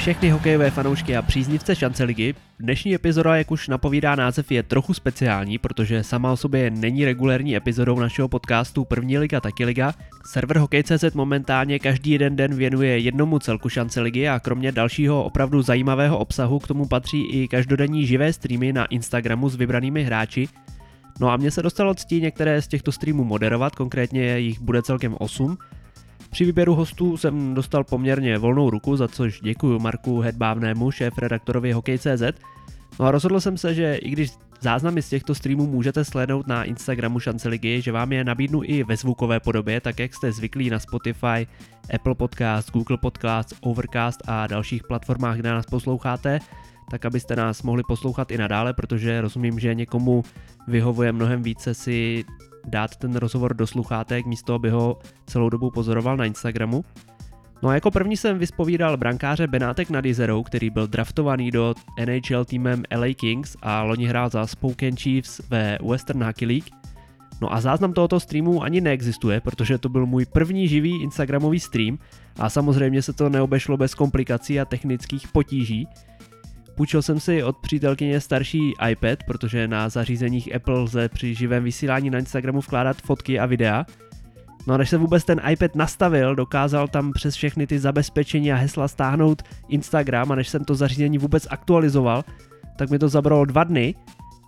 všechny hokejové fanoušky a příznivce šance ligy. Dnešní epizoda, jak už napovídá název, je trochu speciální, protože sama o sobě není regulérní epizodou našeho podcastu První liga taky liga. Server Hokej.cz momentálně každý jeden den věnuje jednomu celku šance ligy a kromě dalšího opravdu zajímavého obsahu k tomu patří i každodenní živé streamy na Instagramu s vybranými hráči. No a mně se dostalo ctí některé z těchto streamů moderovat, konkrétně jich bude celkem 8. Při výběru hostů jsem dostal poměrně volnou ruku, za což děkuji Marku Hedbávnému, šéf redaktorovi Hokej.cz. No a rozhodl jsem se, že i když záznamy z těchto streamů můžete slednout na Instagramu Šance ligy, že vám je nabídnu i ve zvukové podobě, tak jak jste zvyklí na Spotify, Apple Podcast, Google Podcast, Overcast a dalších platformách, kde nás posloucháte, tak abyste nás mohli poslouchat i nadále, protože rozumím, že někomu vyhovuje mnohem více si dát ten rozhovor do sluchátek místo, aby ho celou dobu pozoroval na Instagramu. No a jako první jsem vyspovídal brankáře Benátek nad Jezerou, který byl draftovaný do NHL týmem LA Kings a loni hrál za Spokane Chiefs ve Western Hockey League. No a záznam tohoto streamu ani neexistuje, protože to byl můj první živý Instagramový stream a samozřejmě se to neobešlo bez komplikací a technických potíží, Půjčil jsem si od přítelkyně starší iPad, protože na zařízeních Apple lze při živém vysílání na Instagramu vkládat fotky a videa. No a než se vůbec ten iPad nastavil, dokázal tam přes všechny ty zabezpečení a hesla stáhnout Instagram a než jsem to zařízení vůbec aktualizoval, tak mi to zabralo dva dny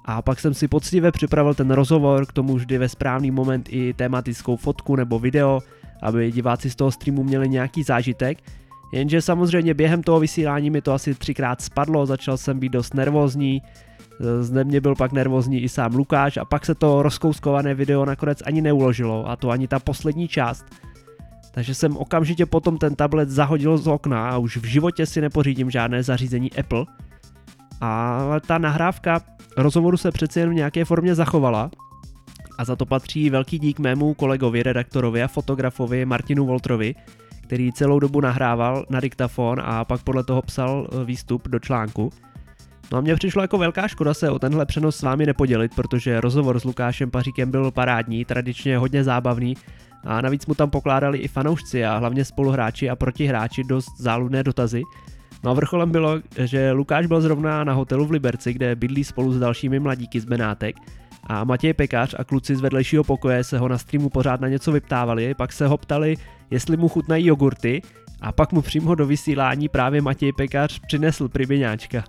a pak jsem si poctivě připravil ten rozhovor, k tomu vždy ve správný moment i tematickou fotku nebo video, aby diváci z toho streamu měli nějaký zážitek Jenže samozřejmě během toho vysílání mi to asi třikrát spadlo, začal jsem být dost nervózní, z mě byl pak nervózní i sám Lukáš a pak se to rozkouskované video nakonec ani neuložilo a to ani ta poslední část. Takže jsem okamžitě potom ten tablet zahodil z okna a už v životě si nepořídím žádné zařízení Apple. Ale ta nahrávka rozhovoru se přeci jen v nějaké formě zachovala a za to patří velký dík mému kolegovi, redaktorovi a fotografovi Martinu Voltrovi, který celou dobu nahrával na diktafon a pak podle toho psal e, výstup do článku. No a mně přišlo jako velká škoda se o tenhle přenos s vámi nepodělit, protože rozhovor s Lukášem Paříkem byl parádní, tradičně hodně zábavný a navíc mu tam pokládali i fanoušci a hlavně spoluhráči a protihráči dost záludné dotazy. No a vrcholem bylo, že Lukáš byl zrovna na hotelu v Liberci, kde bydlí spolu s dalšími mladíky z Benátek a Matěj Pekař a kluci z vedlejšího pokoje se ho na streamu pořád na něco vyptávali, pak se ho ptali, jestli mu chutnají jogurty a pak mu přímo do vysílání právě Matěj Pekař přinesl pribeňáčka.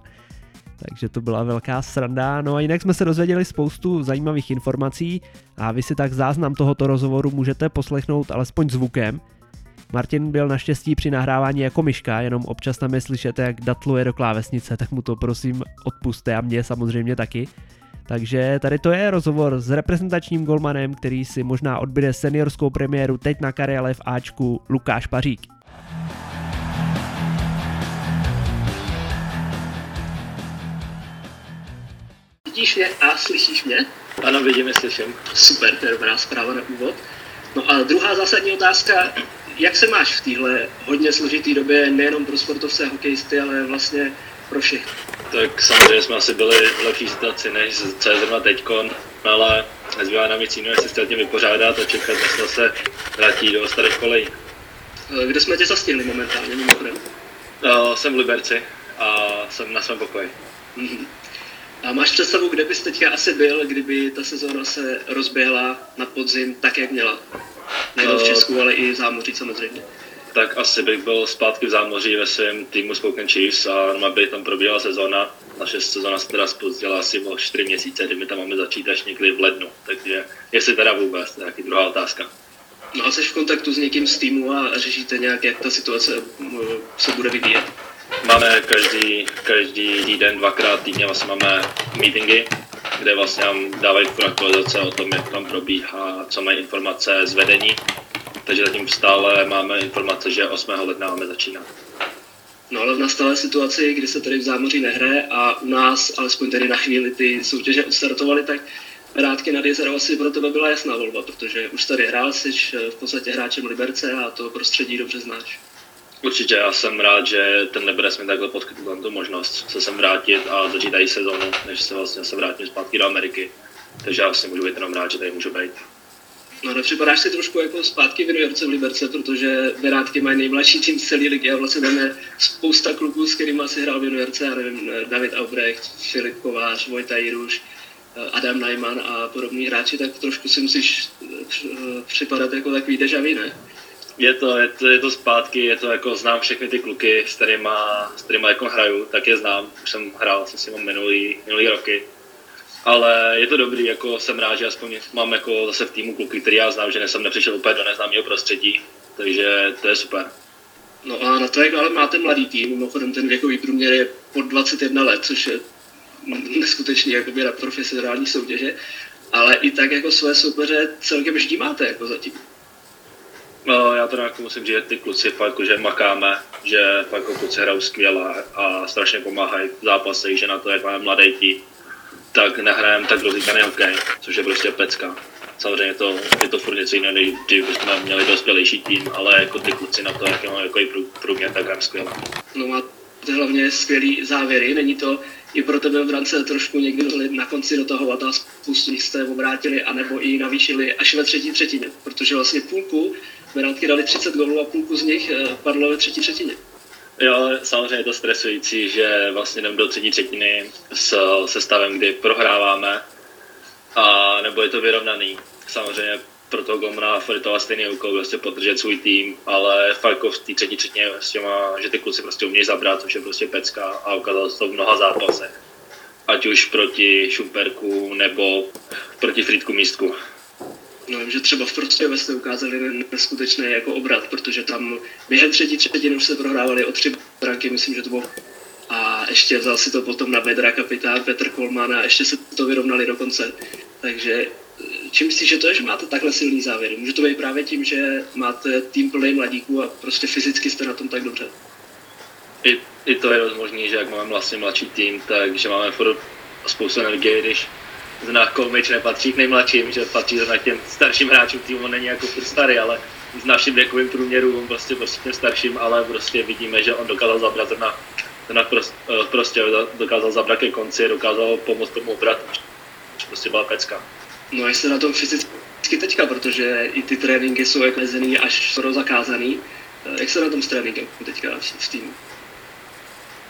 Takže to byla velká sranda. No a jinak jsme se dozvěděli spoustu zajímavých informací a vy si tak záznam tohoto rozhovoru můžete poslechnout alespoň zvukem. Martin byl naštěstí při nahrávání jako myška, jenom občas tam je slyšet, jak datluje do klávesnice, tak mu to prosím odpuste a mě samozřejmě taky. Takže tady to je rozhovor s reprezentačním golmanem, který si možná odbyde seniorskou premiéru teď na Karele v Ačku Lukáš Pařík. Vidíš mě a slyšíš mě? Ano, vidím, slyším. Super, to je dobrá zpráva na úvod. No a druhá zásadní otázka, jak se máš v téhle hodně složitý době nejenom pro sportovce a hokejisty, ale vlastně pro všechny? Tak samozřejmě jsme asi byli v lepší situaci než co je zrovna teďkon, ale nezbývá nám nic jiného, se s tím vypořádat a čekat, než se vrátí do starých kolejí. Eh, kde jsme tě zastihli momentálně mimochodem? Uh, jsem v Liberci a jsem na svém pokoji. Mm-hmm. A máš představu, kde bys teďka asi byl, kdyby ta sezóna se rozběhla na podzim tak, jak měla? Nejen v eh, Česku, ale i v zámoří samozřejmě tak asi bych byl zpátky v zámoří ve svém týmu Spoken Chiefs a by tam probíhala sezóna. Naše sezóna se teda spozdila asi o 4 měsíce, kdy my tam máme začít až někdy v lednu. Takže jestli teda vůbec, to je taky druhá otázka. No a jsi v kontaktu s někým z týmu a řešíte nějak, jak ta situace se bude vyvíjet? Máme každý, každý týden, dvakrát týdně vlastně máme meetingy, kde vlastně nám dávají aktualizace o tom, jak tam probíhá, co mají informace z vedení takže zatím stále máme informace, že 8. ledna máme začínat. No ale v nastalé situaci, kdy se tady v zámoří nehraje a u nás, alespoň tedy na chvíli, ty soutěže odstartovaly, tak Rádky nad jezero asi pro tebe byla jasná volba, protože už tady hrál, jsi v podstatě hráčem Liberce a to prostředí dobře znáš. Určitě, já jsem rád, že ten Liberec mi takhle poskytl tu možnost se sem vrátit a začít tady sezónu, než se vlastně se vrátím zpátky do Ameriky. Takže já si můžu být jenom rád, že tady můžu být. No připadáš si trošku jako zpátky v Liberce, protože Benátky mají nejmladší tým z celé ligy a vlastně tam je spousta klubů, s kterými si hrál v juniorce, já nevím, David Albrecht, Filip Kovář, Vojta Jiruš, Adam Najman a podobní hráči, tak trošku si musíš připadat jako takový deja vu, ne? Je to, je to, je to zpátky, je to jako znám všechny ty kluky, s kterými, s kterými jako hraju, tak je znám, už jsem hrál jsem si minulý, minulý roky, ale je to dobrý, jako jsem rád, že aspoň mám jako zase v týmu kluky, který já znám, že jsem nepřišel úplně do neznámého prostředí, takže to je super. No a na to, jak ale máte mladý tým, mimochodem ten věkový průměr je pod 21 let, což je neskutečný jakoby na profesionální soutěže, ale i tak jako své soupeře celkem vždy máte jako zatím. No, já to jako musím říct, ty kluci fakt, jako, že makáme, že fakt jako kluci hrajou skvěle a strašně pomáhají v zápasech, že na to, jak máme mladý tým, tak nehrajeme tak rozlíkaný hokej, což je prostě pecka. Samozřejmě to, je to furt něco jiného, než kdyby jsme měli dospělejší tým, ale jako ty kluci na to, jak mám jako průměr, tak hrajeme skvěle. No máte hlavně skvělý závěry, není to i pro tebe v brance trošku někdy na konci dotahovat a spoustu nich jste obrátili, anebo i navýšili až ve třetí třetině, protože vlastně půlku Berátky dali 30 gólů a půlku z nich eh, padlo ve třetí třetině. Jo, samozřejmě je to stresující, že vlastně jdem do třetí třetiny s sestavem, kdy prohráváme, a nebo je to vyrovnaný. Samozřejmě pro toho Gomna Fritova stejný úkol prostě podržet svůj tým, ale fakt v té třetí třetině s těma, že ty kluci prostě umějí zabrat, což je prostě pecka a ukázalo se to v mnoha zápasech. Ať už proti Šumperku nebo proti Frýdku Místku. No, že třeba v Prostějové jste ukázali neskutečný jako obrat, protože tam během třetí třetiny už se prohrávali o tři branky, myslím, že to bylo a ještě vzal si to potom na bedra kapitán Petr Kolman a ještě se to vyrovnali do konce. Takže čím myslíš, že to je, že máte takhle silný závěr? Může to být právě tím, že máte tým plný mladíků a prostě fyzicky jste na tom tak dobře? I, i to je dost možný, že jak máme vlastně mladší tým, takže máme furt spoustu energie, když znak Kolmič nepatří k nejmladším, že patří zrovna k těm starším hráčům týmu, on není jako furt starý, ale s naším věkovým průměrům prostě prostě těm starším, ale prostě vidíme, že on dokázal zabrat zrovna, zrovna prost, eh, prostě dokázal zabrat ke konci, dokázal pomoct tomu obratu, prostě byla pecka. No jestli na tom fyzicky teďka, protože i ty tréninky jsou jako mezený až skoro zakázaný. Eh, jak se na tom s tréninkem teďka v týmu?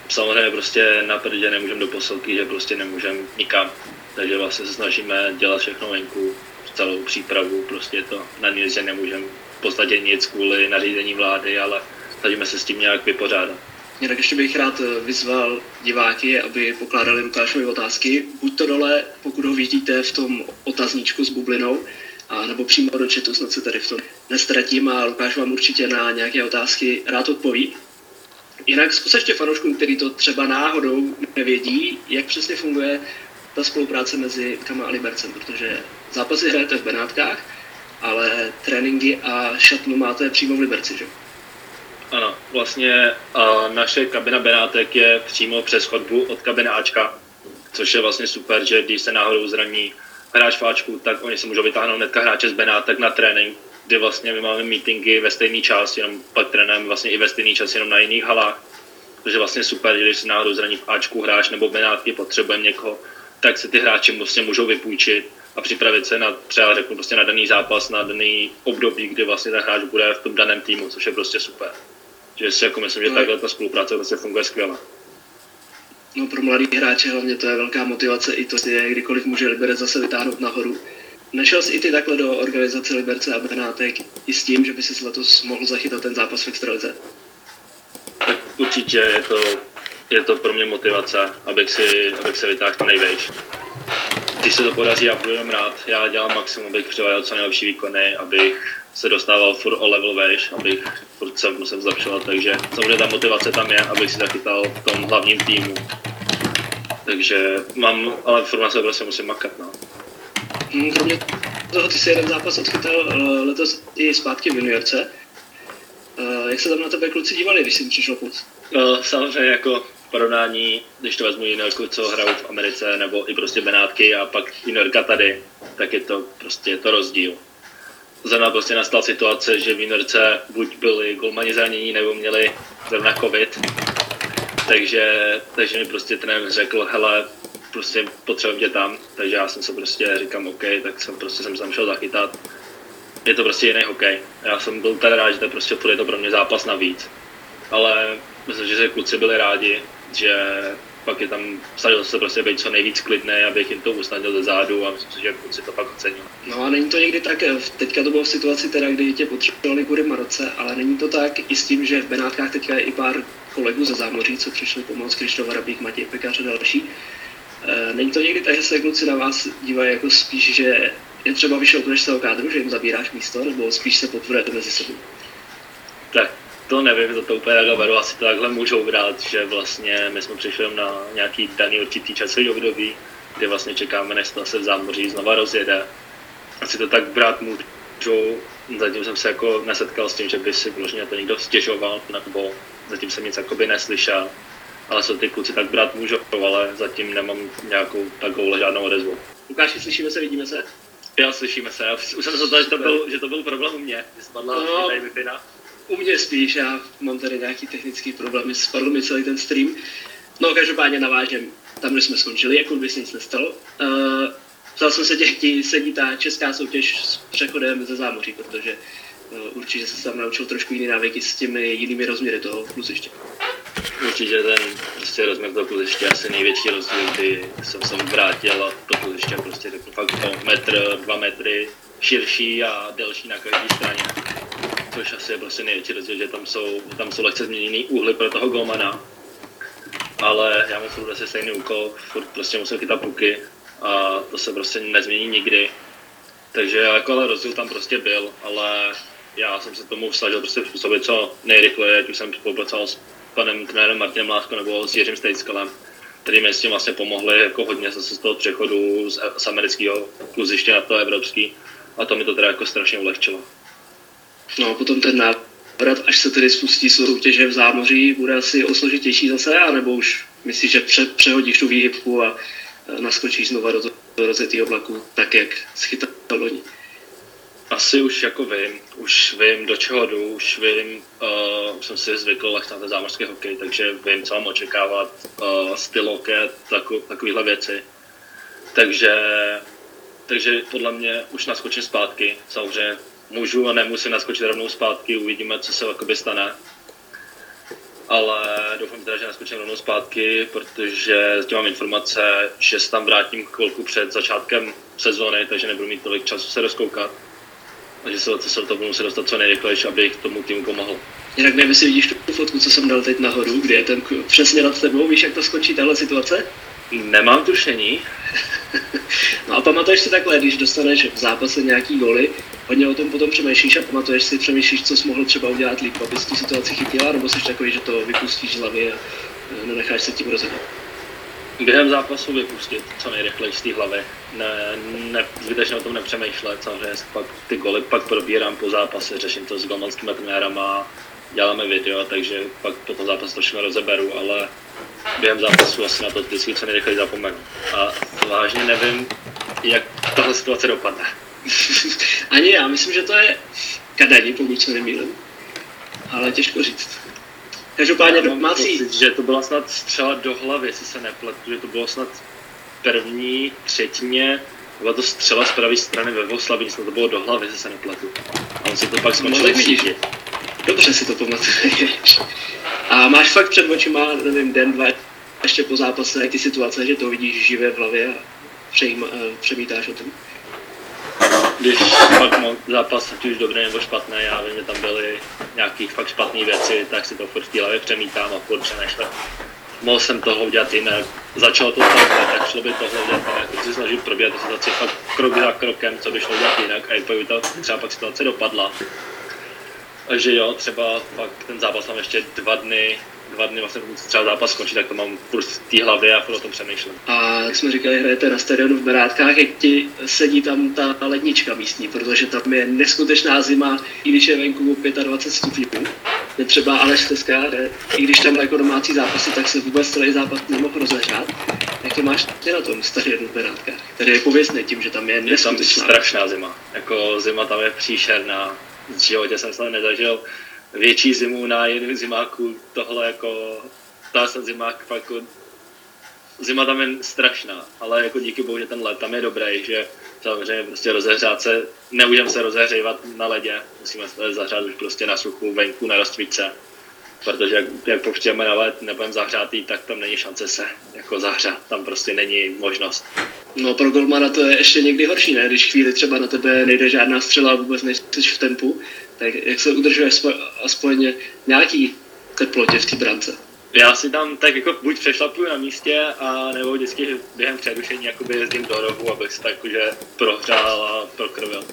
Samozřejmě prostě na prdě nemůžeme do posilky, že prostě nemůžeme nikam takže vlastně se snažíme dělat všechno venku, celou přípravu, prostě to na nic, že nemůžeme v podstatě nic kvůli nařízení vlády, ale snažíme se s tím nějak vypořádat. Já tak ještě bych rád vyzval diváky, aby pokládali Lukášovi otázky. Buď to dole, pokud ho vidíte v tom otazníčku s bublinou, a nebo přímo do chatu, snad se tady v tom nestratím a Lukáš vám určitě na nějaké otázky rád odpoví. Jinak zkus ještě fanouškům, který to třeba náhodou nevědí, jak přesně funguje ta spolupráce mezi Kama a Libercem, protože zápasy hrajete v Benátkách, ale tréninky a šatnu máte přímo v Liberci, že? Ano, vlastně a naše kabina Benátek je přímo přes chodbu od kabiny Ačka, což je vlastně super, že když se náhodou zraní hráč v Ačku, tak oni se můžou vytáhnout hnedka hráče z Benátek na trénink, kdy vlastně my máme meetingy ve stejný čas, jenom pak trénujeme vlastně i ve stejný čas, jenom na jiných halách. Takže vlastně super, že když se náhodou zraní v Ačku hráč nebo Benátky, potřebujeme někoho, tak se ty hráči prostě můžou vypůjčit a připravit se na třeba řeknu prostě na daný zápas, na daný období, kdy vlastně ten hráč bude v tom daném týmu, což je prostě super. Že si jako myslím, že no. takhle ta spolupráce vlastně funguje skvěle. No pro mladý hráče hlavně to je velká motivace i to je, kdykoliv může Liberec zase vytáhnout nahoru. Nešel jsi i ty takhle do organizace Liberce a Benátek i s tím, že by si letos mohl zachytat ten zápas v extralize? Tak určitě je to je to pro mě motivace, abych, si, abych se vytáhl to nejvejš. Když se to podaří, já budu jenom rád. Já dělám maximum, abych přiváděl co nejlepší výkony, abych se dostával furt o level vejš, abych furt se musel zlepšovat, takže samozřejmě ta motivace tam je, abych si zachytal v tom hlavním týmu. Takže mám, ale furt na sebe prostě musím makat, no. Kromě toho, ty jsi jeden zápas odchytal eh, letos i zpátky v juniorce. Eh, jak se tam na tebe kluci dívali, když jsi přišel půjc? No, samozřejmě jako porovnání, když to vezmu juniorku, co hrajou v Americe, nebo i prostě Benátky a pak juniorka tady, tak je to prostě je to rozdíl. Zrovna prostě nastala situace, že v juniorce buď byli golmani zranění, nebo měli zrovna covid, takže, takže mi prostě trenér řekl, hele, prostě potřebuji tě tam, takže já jsem se prostě říkám, OK, tak jsem prostě jsem se tam šel zachytat. je to prostě jiný hokej. Já jsem byl tady rád, že to prostě je to pro mě zápas navíc. Ale myslím, že se kluci byli rádi, že pak je tam, snažil se prostě být co nejvíc klidný, abych jim to usnadnil ze zádu a myslím si, že kluci to pak ocení. No a není to někdy tak, teďka to bylo v situaci teda, kdy tě potřebovali kvůli Maroce, ale není to tak i s tím, že v Benátkách teďka je i pár kolegů ze zámoří, co přišli pomoct, Krištof Rabík, Matěj Pekař a další. E, není to někdy tak, že se kluci na vás dívají jako spíš, že je třeba vyšel z toho kádru, že jim zabíráš místo, nebo spíš se potvrdujete mezi sebou? Tak to nevím, to, to úplně takhle beru, asi to takhle můžou brát, že vlastně my jsme přišli na nějaký daný určitý časový období, kdy vlastně čekáme, než se v zámoří znova rozjede. Asi to tak brát můžou, zatím jsem se jako nesetkal s tím, že by si vložně to někdo stěžoval, nebo zatím jsem nic jakoby neslyšel. Ale co ty kluci tak brát můžou, ale zatím nemám nějakou takovou žádnou odezvu. Lukáši, slyšíme se, vidíme se? Jo, slyšíme se. Už jsem se že to byl, že to byl problém u mě, že spadla no, tady wi U mě spíš, já mám tady nějaký technický problémy, spadl mi celý ten stream. No, každopádně navážem tam, kde jsme skončili, jako by se nic nestalo. Uh, vzal jsem se těch, sedí ta česká soutěž s přechodem ze zámoří, protože uh, určitě se tam naučil trošku jiný návyky s těmi jinými rozměry toho kluziště. Určitě ten prostě rozměr toho kluziště asi největší rozdíl, kdy jsem se vrátil a to kluziště prostě fakt metr, dva metry širší a delší na každé straně. Což asi je prostě největší rozdíl, že tam jsou, tam jsou lehce změněný úhly pro toho golmana. Ale já mám furt asi stejný úkol, furt prostě musím chytat puky a to se prostě nezmění nikdy. Takže jako ale rozdíl tam prostě byl, ale já jsem se tomu snažil prostě způsobit co nejrychleji, ať už jsem spolupracoval s panem trenérem Martinem Lásko nebo s Jiřím Stejskalem, který mi s tím vlastně pomohli jako hodně zase z toho přechodu z, z amerického kluziště na to evropský a to mi to teda jako strašně ulehčilo. No a potom ten návrat, až se tedy spustí soutěže v zámoří, bude asi o složitější zase, anebo už myslíš, že pře- přehodíš tu výhybku a naskočíš znova do, do rozjetého vlaku, tak jak schytal loni? Asi už jako vím, už vím, do čeho jdu, už vím, uh, jsem si zvykl lehce na ten zámořský hokej, takže vím, co mám očekávat, uh, styl hokej, taku, takovéhle věci. Takže, takže podle mě už naskočím zpátky, samozřejmě můžu a nemusím naskočit rovnou zpátky, uvidíme, co se jakoby stane. Ale doufám teda, že naskočím rovnou zpátky, protože zatím mám informace, že se tam vrátím chvilku před začátkem sezóny, takže nebudu mít tolik času se rozkoukat takže se, se to budu muset dostat co nejrychlejší, abych tomu týmu pomohl. Jinak nevím, jestli vidíš tu fotku, co jsem dal teď nahoru, kde je ten přesně nad tebou, víš, jak to skočí tahle situace? Nemám tušení. no a pamatuješ si takhle, když dostaneš v zápase nějaký goly, hodně o tom potom přemýšlíš a pamatuješ si, přemýšlíš, co jsi mohl třeba udělat líp, abys tu situaci chytila, nebo jsi takový, že to vypustíš z hlavy a nenecháš se tím rozhodnout? během zápasu vypustit co nejrychleji z té hlavy. Ne, ne, zbytečně o tom nepřemýšlet, samozřejmě pak ty goly pak probírám po zápase, řeším to s golmanskými trenérama, děláme video, takže pak po tom zápasu to všechno rozeberu, ale během zápasu asi na to vždycky co nejrychleji zapomenu. A vážně nevím, jak tahle situace dopadne. Ani já, myslím, že to je kadení, pokud se nemýlím. Ale těžko říct. Každopádně domácí... Pocit, že to byla snad střela do hlavy, jestli se nepletu, že to bylo snad první třetině, byla to střela z pravé strany ve Voslavi, snad to bylo do hlavy, jestli se nepletu. A on si to pak skončil no. Dobře si to pamatuješ. A máš fakt před očima, nevím, den, dva, ještě po zápase, ty situace, že to vidíš živě v hlavě a přejím, uh, přemítáš o tom? když fakt mám zápas, ať už dobrý nebo špatný, já vím, že tam byly nějaký fakt špatné věci, tak si to furt v té hlavě přemítám a furt přemýšlím. Mohl jsem toho udělat jinak, začalo to takhle, tak šlo by tohle udělat jinak, tak si snažil probíhat situaci fakt krok za krokem, co by šlo udělat jinak a by to třeba pak situace dopadla. Takže jo, třeba fakt ten zápas mám ještě dva dny, dva dny vlastně třeba zápas skončí, tak to mám furt v té hlavě a furt o tom přemýšlím. A jak jsme říkali, hrajete na stadionu v Berátkách, jak ti sedí tam ta lednička místní, protože tam je neskutečná zima, i když je venku 25 stupňů. Je třeba Aleš Teska, i když tam jako domácí zápasy, tak se vůbec celý zápas nemohl rozehrát. Jak je máš ty na tom stadionu v Berátkách, který je pověstný tím, že tam je neskutečná. Je tam strašná zima. Jako zima tam je příšerná. V životě jsem se nezažil větší zimu na jednom zimáku, tohle jako, ta se zimák fakt jako, zima tam je strašná, ale jako díky bohu, že ten let tam je dobrý, že samozřejmě prostě rozehřát se, nemůžeme se rozehřívat na ledě, musíme se zahřát už prostě na suchu, venku, na roztvíce. Protože jak, jak povštěme na led, nebudeme zahřátý, tak tam není šance se jako zahřát, tam prostě není možnost. No pro golmana to je ještě někdy horší, ne? Když chvíli třeba na tebe nejde žádná střela, vůbec nejsi v tempu, tak jak se udržuje aspoň, nějaký teplotě v té brance? Já si tam tak jako buď přešlapuju na místě, a nebo vždycky během přerušení jakoby jezdím do rohu, abych se tak že prohřál a prokrvil.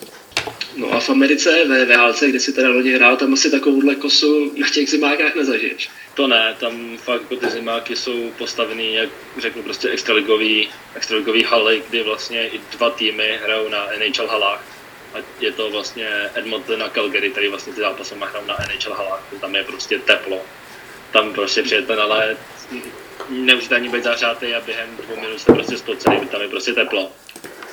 No a v Americe, ve VHC, kde si teda lodi hrál, tam asi takovouhle kosu na těch zimákách nezažiješ. To ne, tam fakt jako ty zimáky jsou postavený, jak řeknu, prostě extraligový, extraligový haly, kdy vlastně i dva týmy hrajou na NHL halách. A je to vlastně Edmonton a Calgary, tady vlastně ty zápasy hrajou na NHL halách, tam je prostě teplo. Tam prostě přijete na let, nemůžete ani být zahřátý a během dvou minut jste prostě spocený, tam je prostě teplo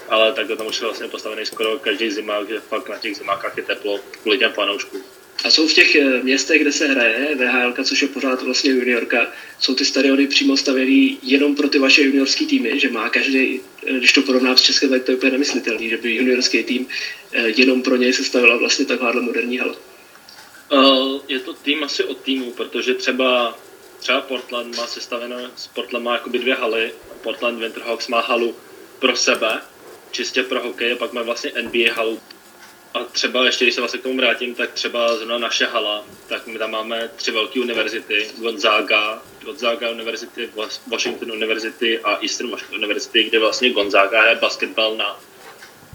ale takhle tam už je vlastně postavený skoro každý zimák, že fakt na těch zimákách je teplo kvůli těm fanouškům. A jsou v těch eh, městech, kde se hraje VHL, což je pořád vlastně juniorka, jsou ty stadiony přímo stavěný jenom pro ty vaše juniorské týmy, že má každý, eh, když to porovná s Českem, tak to je úplně nemyslitelný, že by juniorský tým eh, jenom pro něj se stavila vlastně takováhle moderní hala. Je to tým asi od týmu, protože třeba, třeba Portland má sestaveno, Portland má jakoby dvě haly, Portland Winterhawks má halu pro sebe, čistě pro hokej, pak má vlastně NBA halu. A třeba ještě, když se vlastně k tomu vrátím, tak třeba zrovna naše hala, tak my tam máme tři velké univerzity, Gonzaga, Gonzaga University, Washington University a Eastern Washington University, kde vlastně Gonzaga hraje basketbal na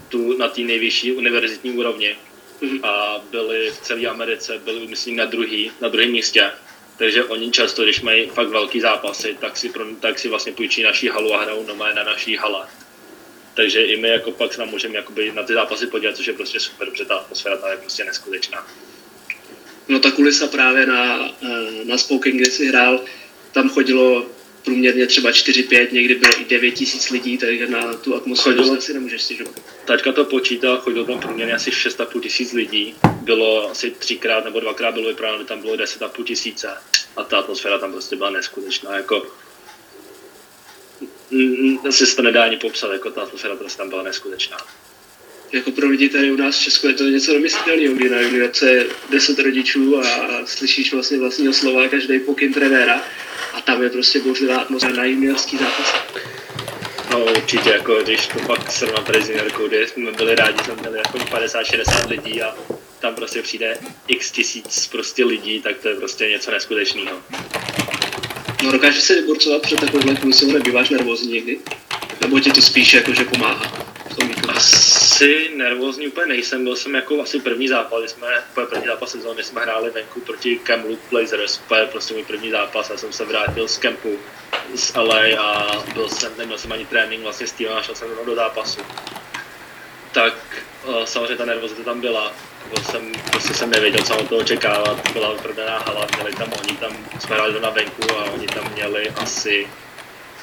tu, na té nejvyšší univerzitní úrovni. Mm-hmm. A byli v celé Americe, byli myslím na druhý, na druhém místě. Takže oni často, když mají fakt velký zápasy, tak si, pro, tak si vlastně půjčí naší halu a hrajou na naší hale takže i my jako pak se můžeme jakoby na ty zápasy podívat, což je prostě super, protože ta atmosféra tam je prostě neskutečná. No ta kulisa právě na, eh, na Spoken, kde jsi hrál, tam chodilo průměrně třeba 4-5, někdy bylo i 9 tisíc lidí, takže na tu atmosféru chodilo, si nemůžeš stěžovat. Tačka to počítá, chodilo tam průměrně asi 6,5 tisíc lidí, bylo asi třikrát nebo dvakrát bylo vyprávěno, tam bylo 10,5 tisíce a ta atmosféra tam prostě byla neskutečná, jako asi se to nedá ani popsat, jako ta atmosféra prostě tam byla neskutečná. Jako pro lidi tady u nás v Česku je to něco nemyslitelného, kdy na juniorce je 10 rodičů a slyšíš vlastně vlastního slova každý pokyn trenéra a tam je prostě bouřlivá atmosféra na juniorský zápas. No určitě, jako když to pak srovná tady s juniorkou, kdy jsme byli rádi, jsme měli jako 50-60 lidí a tam prostě přijde x tisíc prostě lidí, tak to je prostě něco neskutečného. No dokážeš se vyborcovat před takovouhle kulisou, nebýváš nervózní někdy? Nebo ti to spíš jako, že pomáhá? Asi nervózní úplně nejsem, byl jsem jako asi první zápas, kdy jsme, první zápas sezóny jsme hráli venku proti Kamloops Blazers, úplně prostě můj první zápas, já jsem se vrátil z kempu z LA a byl jsem, neměl jsem ani trénink vlastně s tím a šel jsem do zápasu. Tak uh, samozřejmě ta nervozita tam byla, byl jsem, prostě jsem nevěděl, co od toho očekávat, byla prodaná hala, měli tam, oni tam, jsme hráli na venku a oni tam měli asi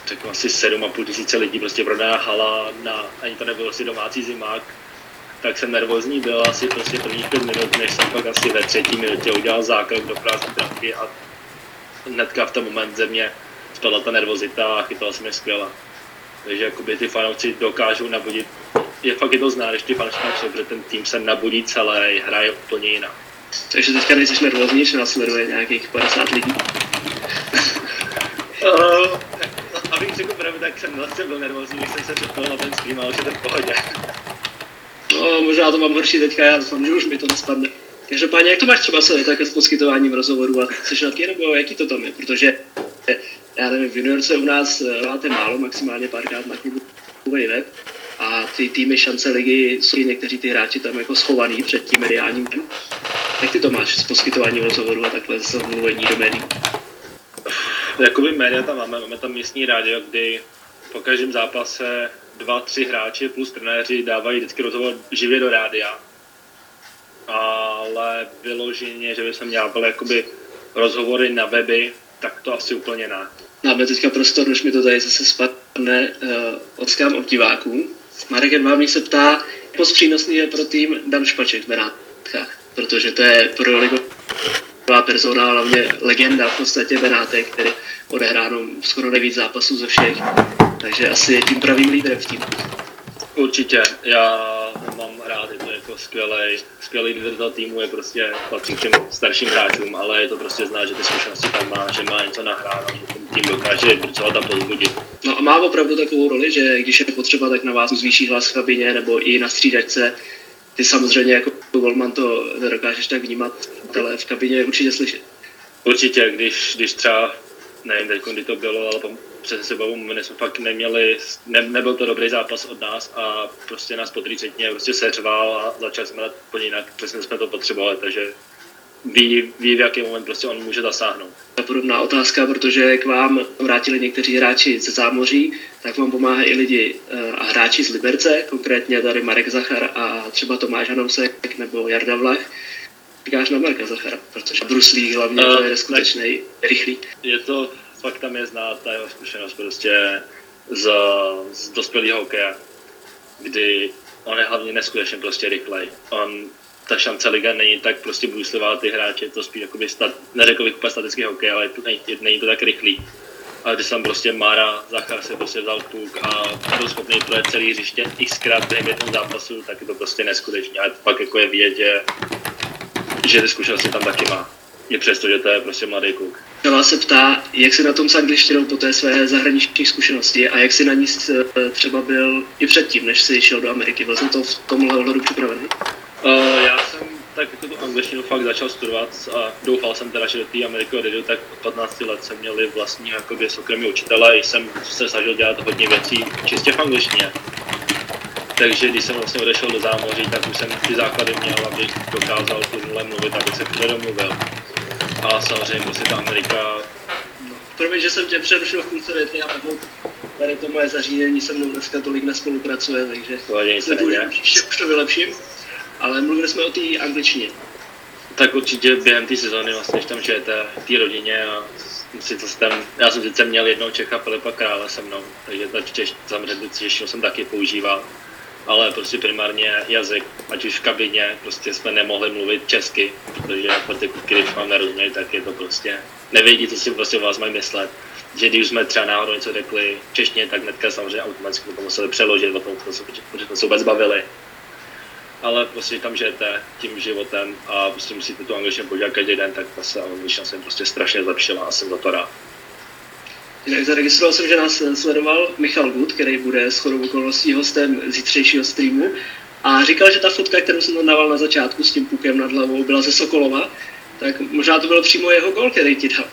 řeknu asi 7,5 tisíce lidí, prostě prodaná hala, na, ani to nebyl asi domácí zimák, tak jsem nervózní byl. Asi prostě prvních pět minut, než jsem pak asi ve třetí minutě udělal zákrok do prázdné branky a hnedka v ten moment ze mě spadla ta nervozita a chytala se mě skvěle. Takže jakoby ty fanoušci dokážou nabudit je fakt je to zná, když ty fanoušci protože ten tým se nabudí celé, hraje úplně jinak. Takže teďka nejsi nervózní, že nás sleduje nějakých 50 lidí? uh, abych řekl pravdu, tak jsem vlastně byl nervózní, když jsem se připojil na ten stream, ale už je to v pohodě. No, možná to mám horší teďka, já doufám, že už mi to nespadne. Každopádně, jak to máš třeba se také s poskytováním rozhovorů a jsi na nebo jaký to tam je? Protože já nevím, v juniorce u nás eh, máte málo, maximálně párkrát na klubu web a ty týmy šance ligy jsou někteří ty hráči tam jako schovaný před tím mediálním Jak ty to máš s poskytováním rozhovoru a takhle s mluvení do médií? Jakoby média tam máme, máme tam místní rádio, kdy po každém zápase dva, tři hráči plus trenéři dávají vždycky rozhovor živě do rádia. Ale vyloženě, že by se měl jakoby rozhovory na weby, tak to asi úplně ne. Máme teďka prostor, než mi to tady zase spadne, uh, odskám od diváků. Marek Edvábník se ptá, jak přínosný je pro tým Dan Špaček v Benátkách, protože to je pro ligová persona, hlavně legenda v podstatě Benátek, který odehráno skoro nejvíc zápasů ze všech, takže asi je tím pravým lídrem v týmu. Určitě, já skvělý, skvělý toho týmu, je prostě patří k těm starším hráčům, ale je to prostě znát, že ty zkušenosti tam má, že má něco nahráno, že ten tým dokáže vypracovat a pozbudit. No a má opravdu takovou roli, že když je potřeba, tak na vás zvýší hlas v kabině nebo i na střídačce. Ty samozřejmě jako Goldman to nedokážeš tak vnímat, ale v kabině je určitě slyšet. Určitě, když, když třeba, nevím teď, kdy to bylo, ale přes sebou, my jsme fakt neměli, ne, nebyl to dobrý zápas od nás a prostě nás po třetině prostě seřval a začali jsme dát úplně jinak, přesně jsme to potřebovali, takže ví, ví, v jaký moment prostě on může zasáhnout. Podobná otázka, protože k vám vrátili někteří hráči ze zámoří, tak vám pomáhají i lidi eh, a hráči z Liberce, konkrétně tady Marek Zachar a třeba Tomáš Hanousek nebo Jarda Vlach. Říkáš na Marka Zachara, protože bruslí hlavně uh, to je skutečný, rychlý. Je to fakt tam je znát ta jeho zkušenost prostě z, z dospělého hokeje, kdy on je hlavně neskutečně prostě rychlej. On, ta šance liga není tak prostě bruslivá, ty hráči, je to spíš jakoby stat, neřekl bych úplně statický hokej, ale není, není to tak rychlý. A když jsem prostě Mara Zachar se prostě vzal puk a byl schopný projet celý hřiště xkrát během jednoho zápasu, tak je to prostě neskutečné. A pak jako je vidět, že, že ty zkušenosti tam taky má. I přesto, že to je prostě mladý kluk. Kala se ptá, jak se na tom s angličtinou po té své zahraniční zkušenosti a jak si na ní eh, třeba byl i předtím, než jsi šel do Ameriky. Byl jsem to v tomhle ohledu připravený? Uh, já jsem tak jako tu angličtinu fakt začal studovat a doufal jsem teda, že do té Ameriky odejdu, tak od 15 let jsem měl vlastní jakoby soukromý učitele, jsem se snažil dělat hodně věcí čistě v angličtině. Takže když jsem vlastně odešel do zámoří, tak už jsem ty základy měl, abych dokázal plynule mluvit, abych se všude domluvil. A samozřejmě prostě ta Amerika... No, promiň, že jsem tě přerušil v půlce věty, ale tady to moje zařízení se mnou dneska tolik nespolupracuje, takže se příště už to vylepším. Ale mluvili jsme o té angličtině. Tak určitě během té sezóny vlastně, když tam žijete v té rodině a si to tam, já jsem sice měl jednoho Čecha Filipa Krále se mnou, takže ta češ, samozřejmě češtinu jsem taky používal ale prostě primárně jazyk, ať už v kabině, prostě jsme nemohli mluvit česky, protože ty když vám nerozumějí, tak je to prostě, nevědí, co si prostě o vás mají myslet. Že když jsme třeba náhodou něco řekli češtině, tak hnedka samozřejmě automaticky to museli přeložit o tom, protože jsme se vůbec bavili. Ale prostě tam žijete tím životem a prostě musíte tu angličtinu podívat každý den, tak ta se angličtina se prostě strašně zlepšila a jsem za to rád. Jinak zaregistroval jsem, že nás sledoval Michal Gut, který bude s chodou okolností hostem zítřejšího streamu. A říkal, že ta fotka, kterou jsem tam dával na začátku s tím pukem nad hlavou, byla ze Sokolova. Tak možná to byl přímo jeho gol, který ti dal.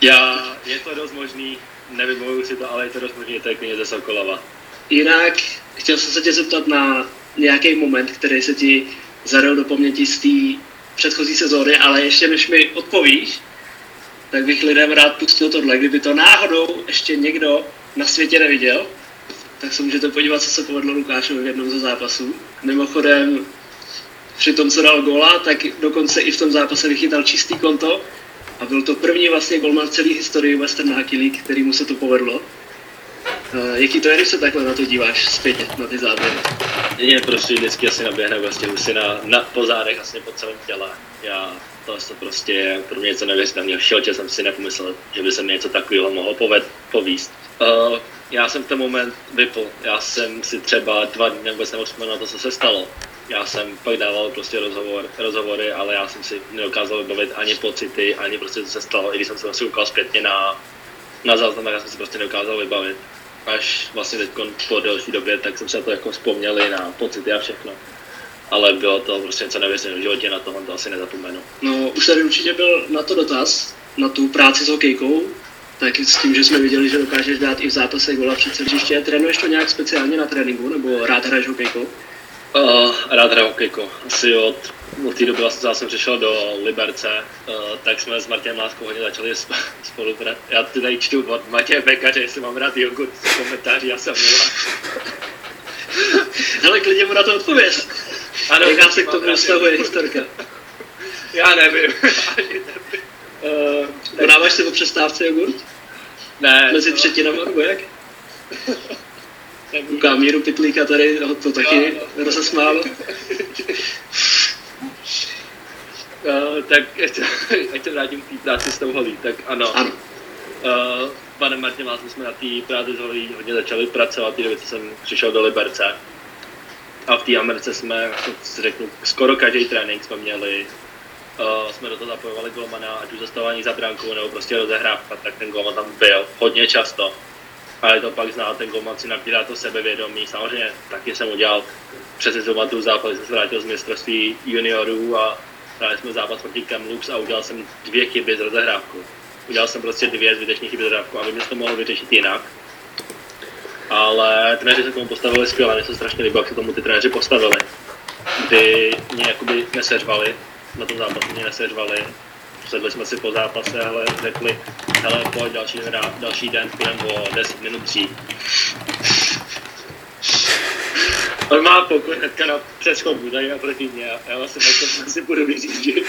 Já, je to dost možný, nevybavuju si to, ale je to dost možný, je to jako ze Sokolova. Jinak chtěl jsem se tě zeptat na nějaký moment, který se ti zaril do paměti z té předchozí sezóny, ale ještě než mi odpovíš, tak bych lidem rád pustil tohle. Kdyby to náhodou ještě někdo na světě neviděl, tak se můžete podívat, co se povedlo Lukášovi v jednom ze zápasů. Mimochodem, při tom, co dal gola, tak dokonce i v tom zápase vychytal čistý konto a byl to první vlastně golman v celé historii Western Hockey League, který mu se to povedlo. Uh, jaký to je, když se takhle na to díváš zpětně, na ty záběry? Je prostě vždycky asi naběhne vlastně si na, na, po zádech, vlastně po celém těle. Já to, to prostě pro mě něco neuvěřitelného. V životě jsem si nepomyslel, že by se mi něco takového mohlo poved, povíst. Uh, já jsem v ten moment vypl. Já jsem si třeba dva dny vůbec nemohl na to, co se stalo. Já jsem pak dával prostě rozhovor, rozhovory, ale já jsem si nedokázal vybavit ani pocity, ani prostě co se stalo. I když jsem se vlastně ukázal zpětně na, na záznam, já jsem si prostě nedokázal vybavit. Až vlastně teď po delší době, tak jsem se to jako vzpomněl i na pocity a všechno ale bylo to prostě něco nevěřitelného v životě, na tohle to asi nezapomenu. No, už tady určitě byl na to dotaz, na tu práci s hokejkou, tak s tím, že jsme viděli, že dokážeš dát i v zápase gola před srdciště. Trénuješ to nějak speciálně na tréninku, nebo rád hraješ hokejkou? Uh, rád hraju hokejku. Asi od, od té doby vlastně jsem přišel do Liberce, uh, tak jsme s Martinem Láskou hodně začali spolupracovat. Já tady čtu od Matěje Pekaře, jestli mám rád jogurt komentáři, já jsem. Hele, klidně mu na to odpověz. Ano, Jaká se k tomu vztahuje historka? Já nevím. uh, podáváš si po přestávce jogurt? Ne. Mezi no. třetinama, nebo jak? Kouká Míru Pitlíka tady, ho to taky no. rozesmálo. Uh, tak ať, ať se vrátím k té práci s tou holí, tak ano. ano. Uh, panem Martinem jsme na té práci s hodně začali pracovat, když jsem přišel do Liberce A v té Americe jsme, řeknu, skoro každý trénink jsme měli, uh, jsme do toho zapojovali golmana, ať už zastavování za brankou nebo prostě rozehrávka, tak ten golman tam byl hodně často. Ale to pak zná, ten golman si nabírá to sebevědomí. Samozřejmě taky jsem udělal, přesně tu zápas, jsem se vrátil z mistrovství juniorů a hráli jsme zápas proti Kamloops a udělal jsem dvě chyby z rozehrávku. Udělal jsem prostě dvě zbytečné chyby z rozehrávku a vím, že to mohlo vyřešit jinak. Ale trenéři se tomu postavili skvěle, mě se strašně líbilo, jak se tomu ty trenéři postavili. Kdy mě jakoby neseřvali, na tom zápase mě neseřvali, sedli jsme si po zápase, ale řekli, hele, pojď další den, další den půjdem o 10 minut dřív. On má pokoj hnedka na přeschodu, tady naproti mě a já vlastně na to si budu vyřídit.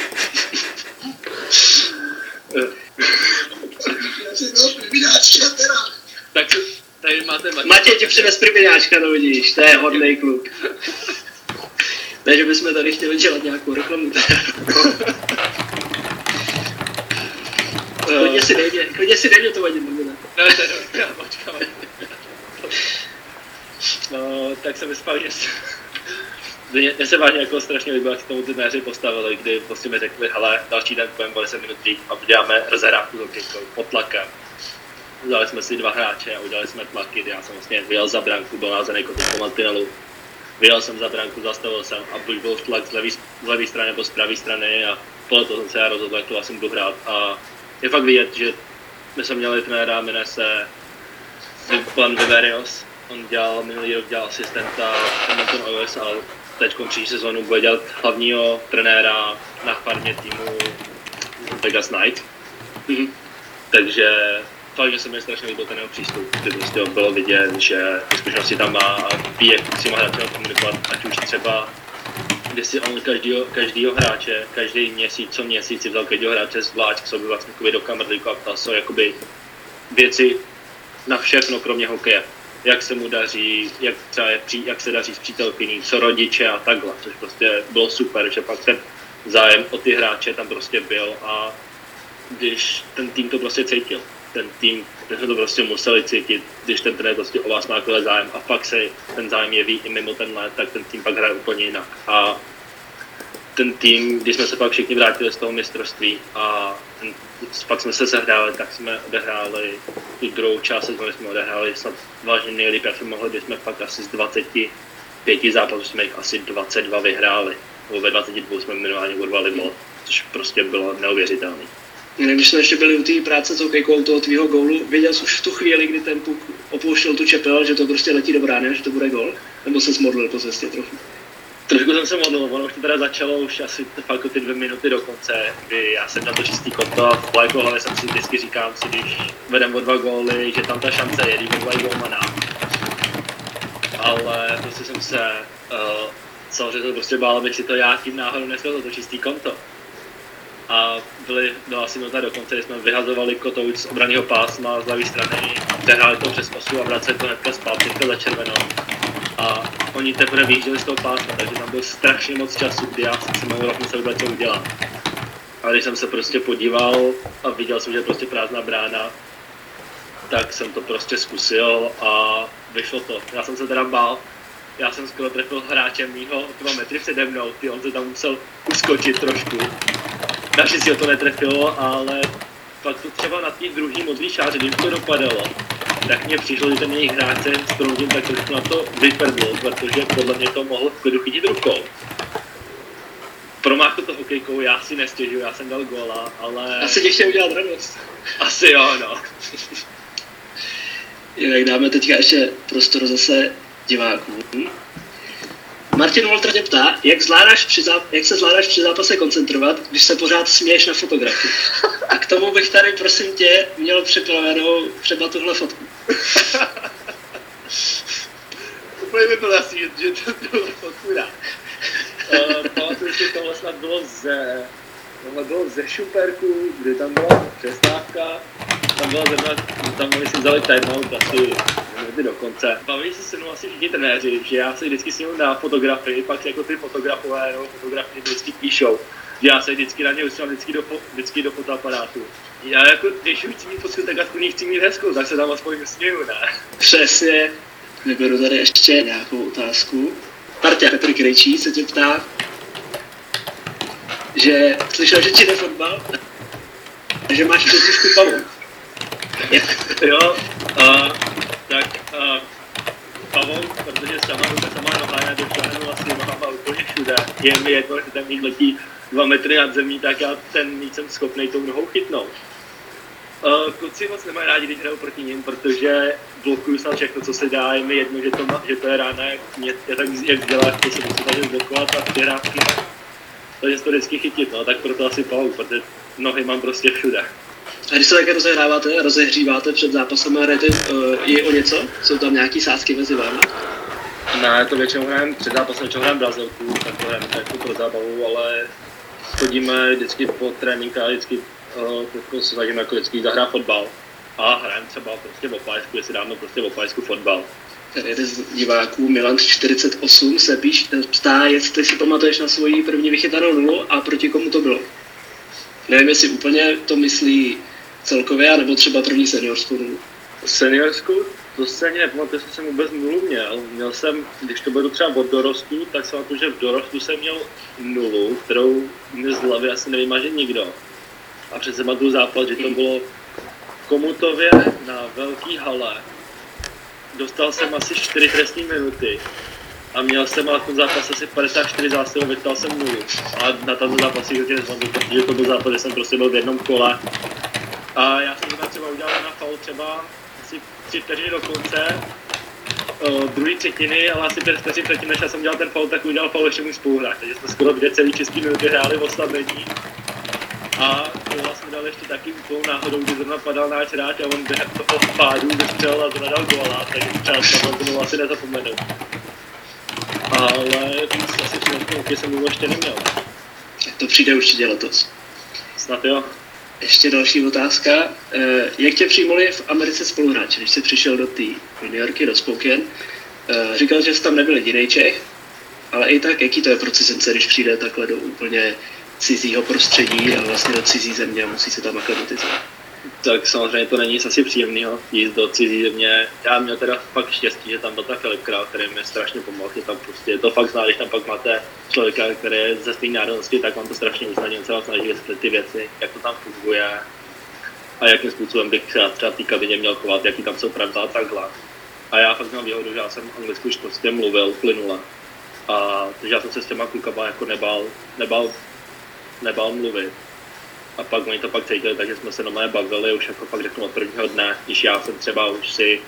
Tak tady máte Matěj. Matěj ti přines privináčka, no vidíš, to je hodný kluk. Ne, že bychom tady chtěli dělat nějakou reklamu. Klidně si mě, klidně si mě to vadit, nebo ne? Ne, to je dobré, počkám. No, tak jsem vyspal, že mně se vážně jako strašně líbilo, jak se tomu trenéři postavili, kdy prostě mi řekli, hele, další den budeme 10 minut dřív a uděláme rozehrávku s hokejkou pod tlakem. Vzali jsme si dva hráče a udělali jsme tlaky, já jsem vlastně vyjel za branku, byl názený kotel po mantinelu. Vyjel jsem za branku, zastavil jsem a buď byl tlak z levé, z levé strany nebo z pravé strany a podle toho jsem se já rozhodl, jak to vlastně budu hrát. A je fakt vidět, že my jsme měli trenéra, jmenuje se pan Viverios, on dělal, minulý rok dělal asistenta Edmonton Oilers, ale teď příští sezónu bude dělat hlavního trenéra na farmě týmu Vegas Knight. Mm-hmm. Takže fakt, že se mi strašně líbil ten jeho přístup, kdy prostě bylo vidět, že ty zkušenosti tam má a ví, jak s těma hráči komunikovat, ať už třeba kdy si on každýho, každýho hráče, každý měsíc, co měsíc si vzal každého hráče zvlášť k sobě vlastně do kamerlíku a ptal se jakoby věci na všechno, kromě hokeje. Jak se mu daří, jak, třeba je, jak se daří s přítelkyní, co rodiče a takhle, což prostě bylo super, že pak ten zájem o ty hráče tam prostě byl a když ten tým to prostě cítil ten tým, že jsme to prostě museli cítit, když ten trenér prostě o vás má zájem a pak se ten zájem jeví i mimo ten let, tak ten tým pak hraje úplně jinak. A ten tým, když jsme se pak všichni vrátili z toho mistrovství a ten, pak jsme se zahráli, tak jsme odehráli tu druhou část sezóny jsme odehráli snad vážně nejlíp, jak jsme mohli, když jsme pak asi z 25 zápasů jsme jich asi 22 vyhráli. Nebo ve 22 jsme minimálně urvali bod, což prostě bylo neuvěřitelné. Když jsme ještě byli u té práce s hokejkou, toho tvýho gólu, věděl jsi už v tu chvíli, kdy ten puk opouštěl tu čepel, že to prostě letí do brány, že to bude gól? Nebo se smodlil po cestě trochu? Trošku jsem se modlil, ono už to teda začalo už asi fakt ty dvě minuty do konce, kdy já jsem na to čistý konto a v jako hlavě jsem si vždycky říkám si, když vedem o dva góly, že tam ta šance je, když dva gólmana. Ale prostě jsem se uh, samozřejmě to prostě bál, abych si to já tím náhodou neschodil, to čistý konto a byli, byla asi minuta do konce, jsme vyhazovali kotouč z obraného pásma z levé strany, přehráli to přes osu a vraceli to hnedka zpátky za červenou. A oni teprve vyjížděli z toho pásma, takže tam byl strašně moc času, kdy já jsem si mohl se vůbec udělat. A když jsem se prostě podíval a viděl jsem, že je prostě prázdná brána, tak jsem to prostě zkusil a vyšlo to. Já jsem se teda bál, já jsem skoro trefil hráče mýho dva metry přede mnou, ty on se tam musel uskočit trošku Naštěstí ho to netrefilo, ale pak to třeba na té druhý modrý šáře, když to dopadalo, tak mně přišlo, že ten jejich hráč se s Troudím tak trošku na to vyprdl, protože podle mě to mohl v klidu chytit rukou. Promáchl to hokejkou, já si nestěžuju, já jsem dal góla, ale... Asi ti chtěl udělat radost. Asi jo, no. Jinak dáme teďka ještě prostor zase divákům. Martin Walter tě ptá, jak, zvládáš při záp- jak se zvládáš při zápase koncentrovat, když se pořád směješ na fotografii. A k tomu bych tady, prosím tě, měl připravenou třeba tuhle fotku. Úplně by bylo jasný, že to bylo fotku rád. Uh, pamatuju si, tohle snad bylo ze, tohle bylo ze Šuperku, kdy tam byla přestávka, tam byla zrovna, tam oni si vzali timeout asi minuty do konce. Baví se se mnou asi všichni trenéři, že já se vždycky s ním na fotografii, pak jako ty fotografové nebo fotografii vždycky píšou, že já se vždycky na ně usínám vždycky do, vždycky do fotoaparátu. Já jako, když už chci mít fotku, tak aspoň chci mít hezkou, tak se tam aspoň usměju, ne? Přesně. Vyberu tady ještě nějakou otázku. Marta Petr Krejčí se tě ptá, že slyšel, že ti jde fotbal, že máš trošku pavu. Jo, a, tak a, Pavou, protože sama ruka, sama noha, já došláhnu vlastně nohama úplně všude. Je mi jedno, že ten míč letí dva metry nad zemí, tak já ten míč jsem schopný tou nohou chytnout. Uh, kluci moc nemají rádi, když hrajou proti ním, protože blokuju snad všechno, co se dá, je mi jedno, že to, má, že to je rána, jak, mě, je tak, jak dělá, to se musí snažit blokovat a přihrávky. Takže to vždycky chytit, no, tak proto asi Pavou, protože nohy mám prostě všude. A když se také rozehráváte, rozehříváte před zápasem a hrajete uh, i o něco? Jsou tam nějaký sázky mezi vámi? Ne, to většinou hrajeme před zápasem, většinou hrajeme Brazilku, tak to hrajeme jako pro zábavu, ale chodíme vždycky po tréninku a vždycky uh, jako se snažíme jako vždycky zahrát fotbal. A hrajeme třeba prostě v opajsku, jestli dáme prostě v opajsku fotbal. Tady jeden z diváků, Milan 48, se píš, ptá, jestli si pamatuješ na svoji první vychytanou nulu a proti komu to bylo. Nevím, jestli úplně to myslí celkově, nebo třeba první seniorskou nulu. Seniorskou? To se ani nepamatuju, jestli jsem vůbec nulu měl. Měl jsem, když to bylo třeba od dorostu, tak jsem to, že v dorostu jsem měl nulu, kterou mi z hlavy asi nevymaže nikdo. A přece tu zápas, že to bylo Komutově na velký hale. Dostal jsem asi 4 trestní minuty a měl jsem v tom zápase asi 54 zásilů, vytal jsem nulu. A na tom zápasí hodně nezvládnu, protože to byl zápas, kde jsem prostě byl v jednom kole. A já jsem to třeba udělal na faul třeba asi tři vteřiny do konce, uh, druhý třetiny, ale asi pět vteřin předtím, než já jsem dělal ten faul, tak udělal faul ještě můj spoluhráč, takže jsme skoro dvě celý český minuty hráli v oslabení. A to vlastně dal ještě taky úplnou náhodou, kdy zrovna padal náš hráč a on během toho pádu vystřelil a zrovna dal góla, takže třeba to asi nezapomenu. Ale asi tři jsem vůbec ještě neměl. To přijde určitě letos. Snad jo. Ještě další otázka. Eh, jak tě přijmuli v Americe spoluhráči, když jsi přišel do té New Yorky, do Spokane? Eh, říkal, že jsi tam nebyl jediný Čech, ale i tak, jaký to je pro cizence, když přijde takhle do úplně cizího prostředí a vlastně do cizí země a musí se tam aklimatizovat? Tak samozřejmě to není asi příjemného jít do cizí země. Já měl teda fakt štěstí, že tam byl ta Filipka, který mi strašně pomohl, tam prostě je to fakt zná, když tam pak máte člověka, který je ze stejné národnosti, tak vám to strašně usnadní, on se vás snaží vysvětlit ty věci, jak to tam funguje a jakým způsobem bych třeba, třeba té kabině měl chovat, jaký tam jsou pravda a takhle. A já fakt měl výhodu, že já jsem anglicky už prostě mluvil plynule. A takže já jsem se s těma klukama jako nebál, nebál, nebál mluvit a pak oni to pak cítili, takže jsme se mé bavili už jako fakt řeknu od prvního dne, když já jsem třeba už si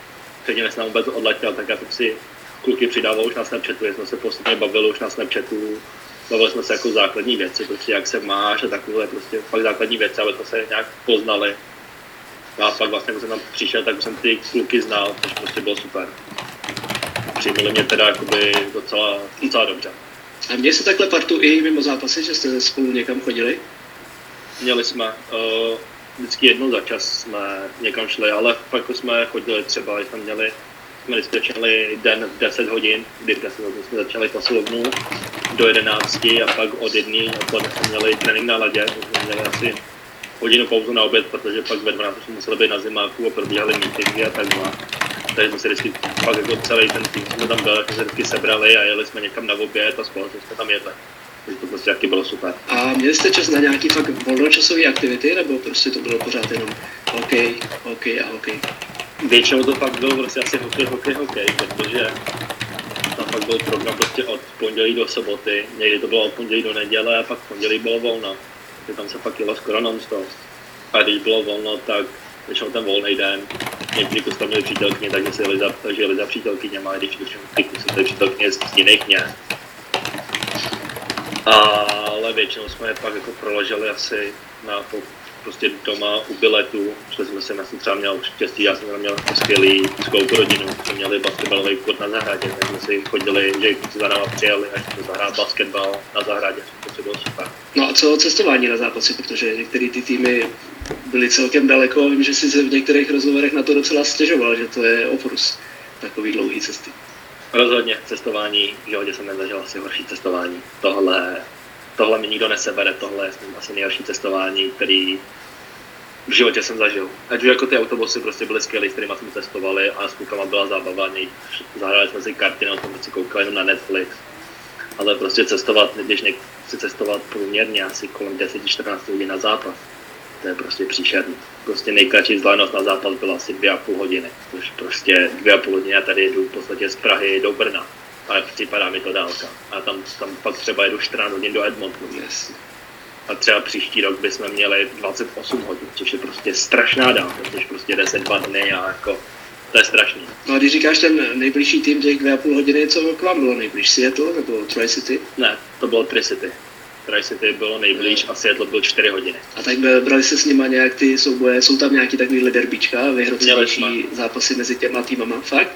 předtím než jsem vůbec odletěl, tak já jsem si kluky přidával už na Snapchatu, jsme se postupně bavili už na Snapchatu, bavili jsme se jako základní věci, prostě jak se máš a takové prostě fakt základní věci, aby jsme se nějak poznali. A pak vlastně, když jsem tam přišel, tak jsem ty kluky znal, což prostě bylo super. Přijmuli mě teda jakoby docela, docela dobře. A měli se takhle partu i mimo zápasy, že jste spolu někam chodili? Měli jsme uh, vždycky jednou za čas jsme někam šli, ale pak jsme chodili třeba, jsme měli, jsme vždycky začali den v 10 hodin, kdy v 10 hodin jsme začali posilovnu do 11 a pak od jedné odpoledne jsme měli trénink na ledě, jsme měli asi hodinu pauzu na oběd, protože pak ve 12 jsme museli být na zimáku a probíhaly meetingy a takhle. Takže jsme se vždycky, pak jako celý ten tým jsme tam byli, jsme se vždycky sebrali a jeli jsme někam na oběd a společně jsme tam jedli takže to prostě taky bylo super. A měli jste čas na nějaký fakt volnočasové aktivity, nebo prostě to bylo pořád jenom hokej, hokej a hokej? Většinou to fakt bylo prostě asi hokej, hokej, hokej, protože tam fakt byl program prostě od pondělí do soboty, někdy to bylo od pondělí do neděle a pak v pondělí bylo volno. Takže tam se fakt jelo skoro non-stop. A když bylo volno, tak většinou ten volný den. Někdy kus tam měli přítelkyně, takže si jeli za, takže jeli za přítelkyněma, když většinou ty kusy přítelkyně z jiných měst ale většinou jsme je pak jako proložili asi na prostě doma u biletu, šli jsme si, já jsem třeba měl štěstí, já jsem měl skvělý skouku rodinu, jsme měli basketbalový kurt na zahradě, tak jsme si chodili, že si za náma přijeli a jsme zahrát basketbal na zahradě, to bylo super. No a co cestování na zápasy, protože některé ty týmy byly celkem daleko, vím, že si v některých rozhovorech na to docela stěžoval, že to je oprus takový dlouhý cesty. Rozhodně cestování, v životě jsem nezažil asi horší cestování. Tohle, tohle mi nikdo nesebere, tohle je asi nejhorší cestování, který v životě jsem zažil. Ať už jako ty autobusy prostě byly skvělé, s kterými jsme cestovali a s klukama byla zábava, zahráli jsme si karty, na tom si koukali jenom na Netflix. Ale prostě cestovat, když nechci cestovat průměrně asi kolem 10-14 hodin na zápas, to je prostě příšerný. Prostě nejkratší vzdálenost na zápas byla asi dvě a půl hodiny, což prostě dvě a půl hodiny a tady jdu v podstatě z Prahy do Brna. A připadá mi to dálka. A tam, tam pak třeba jedu 14 hodin do Edmontonu. Yes. A třeba příští rok bychom měli 28 hodin, což je prostě strašná dálka, což prostě 10 dva dny a jako to je strašný. No a když říkáš ten nejbližší tým těch dvě a půl hodiny, co k vám bylo nejblíž? Seattle nebo Tri-City? Ne, to bylo Tri-City. Tri-City bylo nejblíž a Seattle byl 4 hodiny. A tak brali se s nima nějak ty souboje, jsou tam nějaký takovýhle derbička, vyhrocenější zápasy mezi těma týmama, fakt?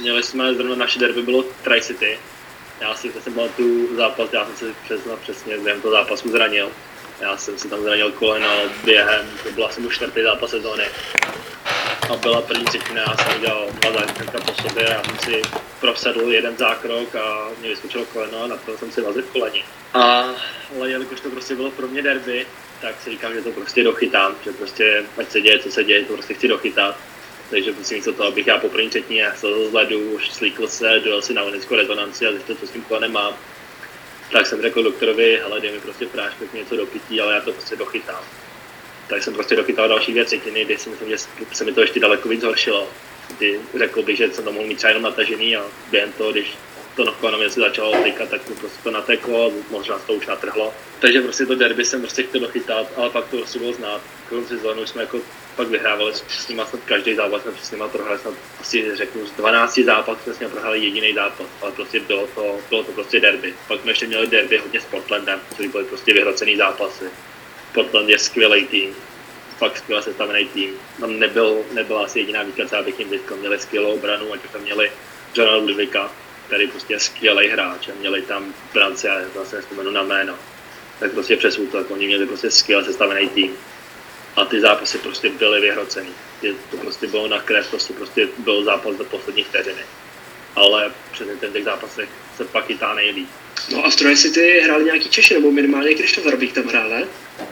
Měli jsme, zrovna naše derby bylo Tri-City. Já si přesně tu zápas, já jsem se přesně, přesně během toho zápasu zranil. Já jsem si tam zranil koleno během, to byl asi můj čtvrtý zápas sezóny. A byla první třetina, já jsem udělal dva zákrokka po sobě, já jsem si prosedl jeden zákrok a mě vyskočilo koleno a napravil jsem si vazy v koleni. A, ale jelikož to prostě bylo pro mě derby, tak si říkám, že to prostě dochytám, že prostě ať se děje, co se děje, to prostě chci dochytat. Takže prostě místo toho, abych já po první třetině slezl z ledu, už slíkl se, dojel si na unickou rezonanci a zjistil, co s tím kolenem mám. Tak jsem řekl doktorovi, hele, dej mi prostě prášek, něco do pití, ale já to prostě dochytám. Tak jsem prostě dochytal další dvě třetiny, kdy si myslím, že se mi to ještě daleko víc zhoršilo. Kdy řekl bych, že jsem to mohl mít třeba jenom natažený a během toho, když to nokko na mě se začalo týkat, tak mi prostě to nateklo, možná to už natrhlo. Takže prostě to derby jsem prostě chtěl dochytat, ale pak to prostě bylo znát. Kolem sezónu jsme jako pak vyhrávali s nimi snad každý zápas, jsme s nimi prohráli snad asi řeknu z 12 zápasů jsme s nimi prohráli jediný zápas, ale prostě bylo to, bylo to prostě derby. Pak jsme ještě měli derby hodně s Portlandem, což byly prostě vyhrocený zápasy. Portland je skvělý tým, fakt skvěle sestavený tým. Tam nebyl, nebyla asi jediná výtka, co já bych jim vytkl. Měli skvělou obranu, ať už tam měli Johna Ludvika, který prostě je skvělý hráč a měli tam brance, já zase nespomenu na jméno. Tak prostě přes útok, oni měli prostě skvěle sestavený tým. A ty zápasy prostě byly vyhrocený. To prostě bylo na krev, prostě, prostě byl zápas do poslední vteřiny. Ale přes ten těch zápasech se pak chytá nejlíp. No a v Tri-City hráli nějaký Češi, nebo minimálně Krištof Harbík tam hrál, ne?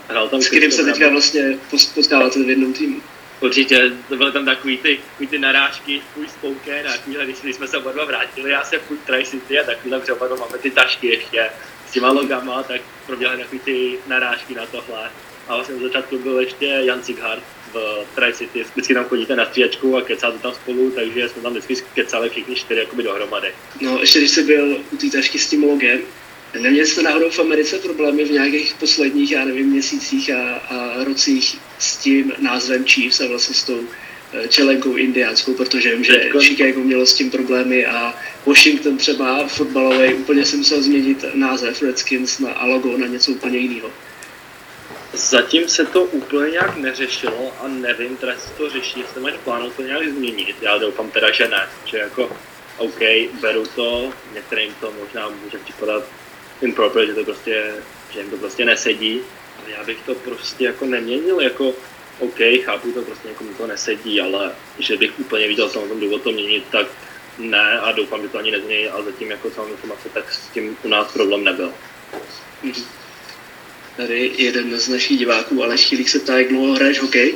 Hrál tam S kterým se teďka vlastně potkáváte v jednom týmu. Určitě, to byly tam takový ty, takový ty narážky, tvůj spouken a takovýhle, když, když jsme se oba dva vrátili, já jsem furt Tri City a takovýhle, protože oba máme ty tašky ještě s těma logama, tak proběhly takový ty narážky na tohle. A vlastně na začátku byl ještě Jan Zighart v Tri City, vždycky tam chodíte na střídačku a kecáte tam spolu, takže jsme tam vždycky kecali všichni čtyři jakoby dohromady. No, ještě když jsi byl u té tašky s tím logem, neměli jste náhodou v Americe problémy v nějakých posledních, já nevím, měsících a, a rocích s tím názvem Chiefs a vlastně s tou eh, čelenkou indiánskou, protože vím, že Chicago mělo s tím problémy a Washington třeba fotbalový úplně si musel změnit název Redskins na, a logo na něco úplně jiného. Zatím se to úplně nějak neřešilo a nevím, teda jestli to řeší, jestli mají v plánu to nějak změnit. Já doufám teda, že ne, že jako OK, beru to, některým to možná může připadat improper, že to prostě, že jim to prostě nesedí, ale já bych to prostě jako neměnil, jako OK, chápu to, prostě někomu to nesedí, ale že bych úplně viděl tam tom důvod to měnit, tak ne a doufám, že to ani nezmění, ale zatím jako celou informace, tak s tím u nás problém nebyl. Tady jeden z našich diváků, Aleš Chýlík se ptá, jak dlouho hraješ hokej.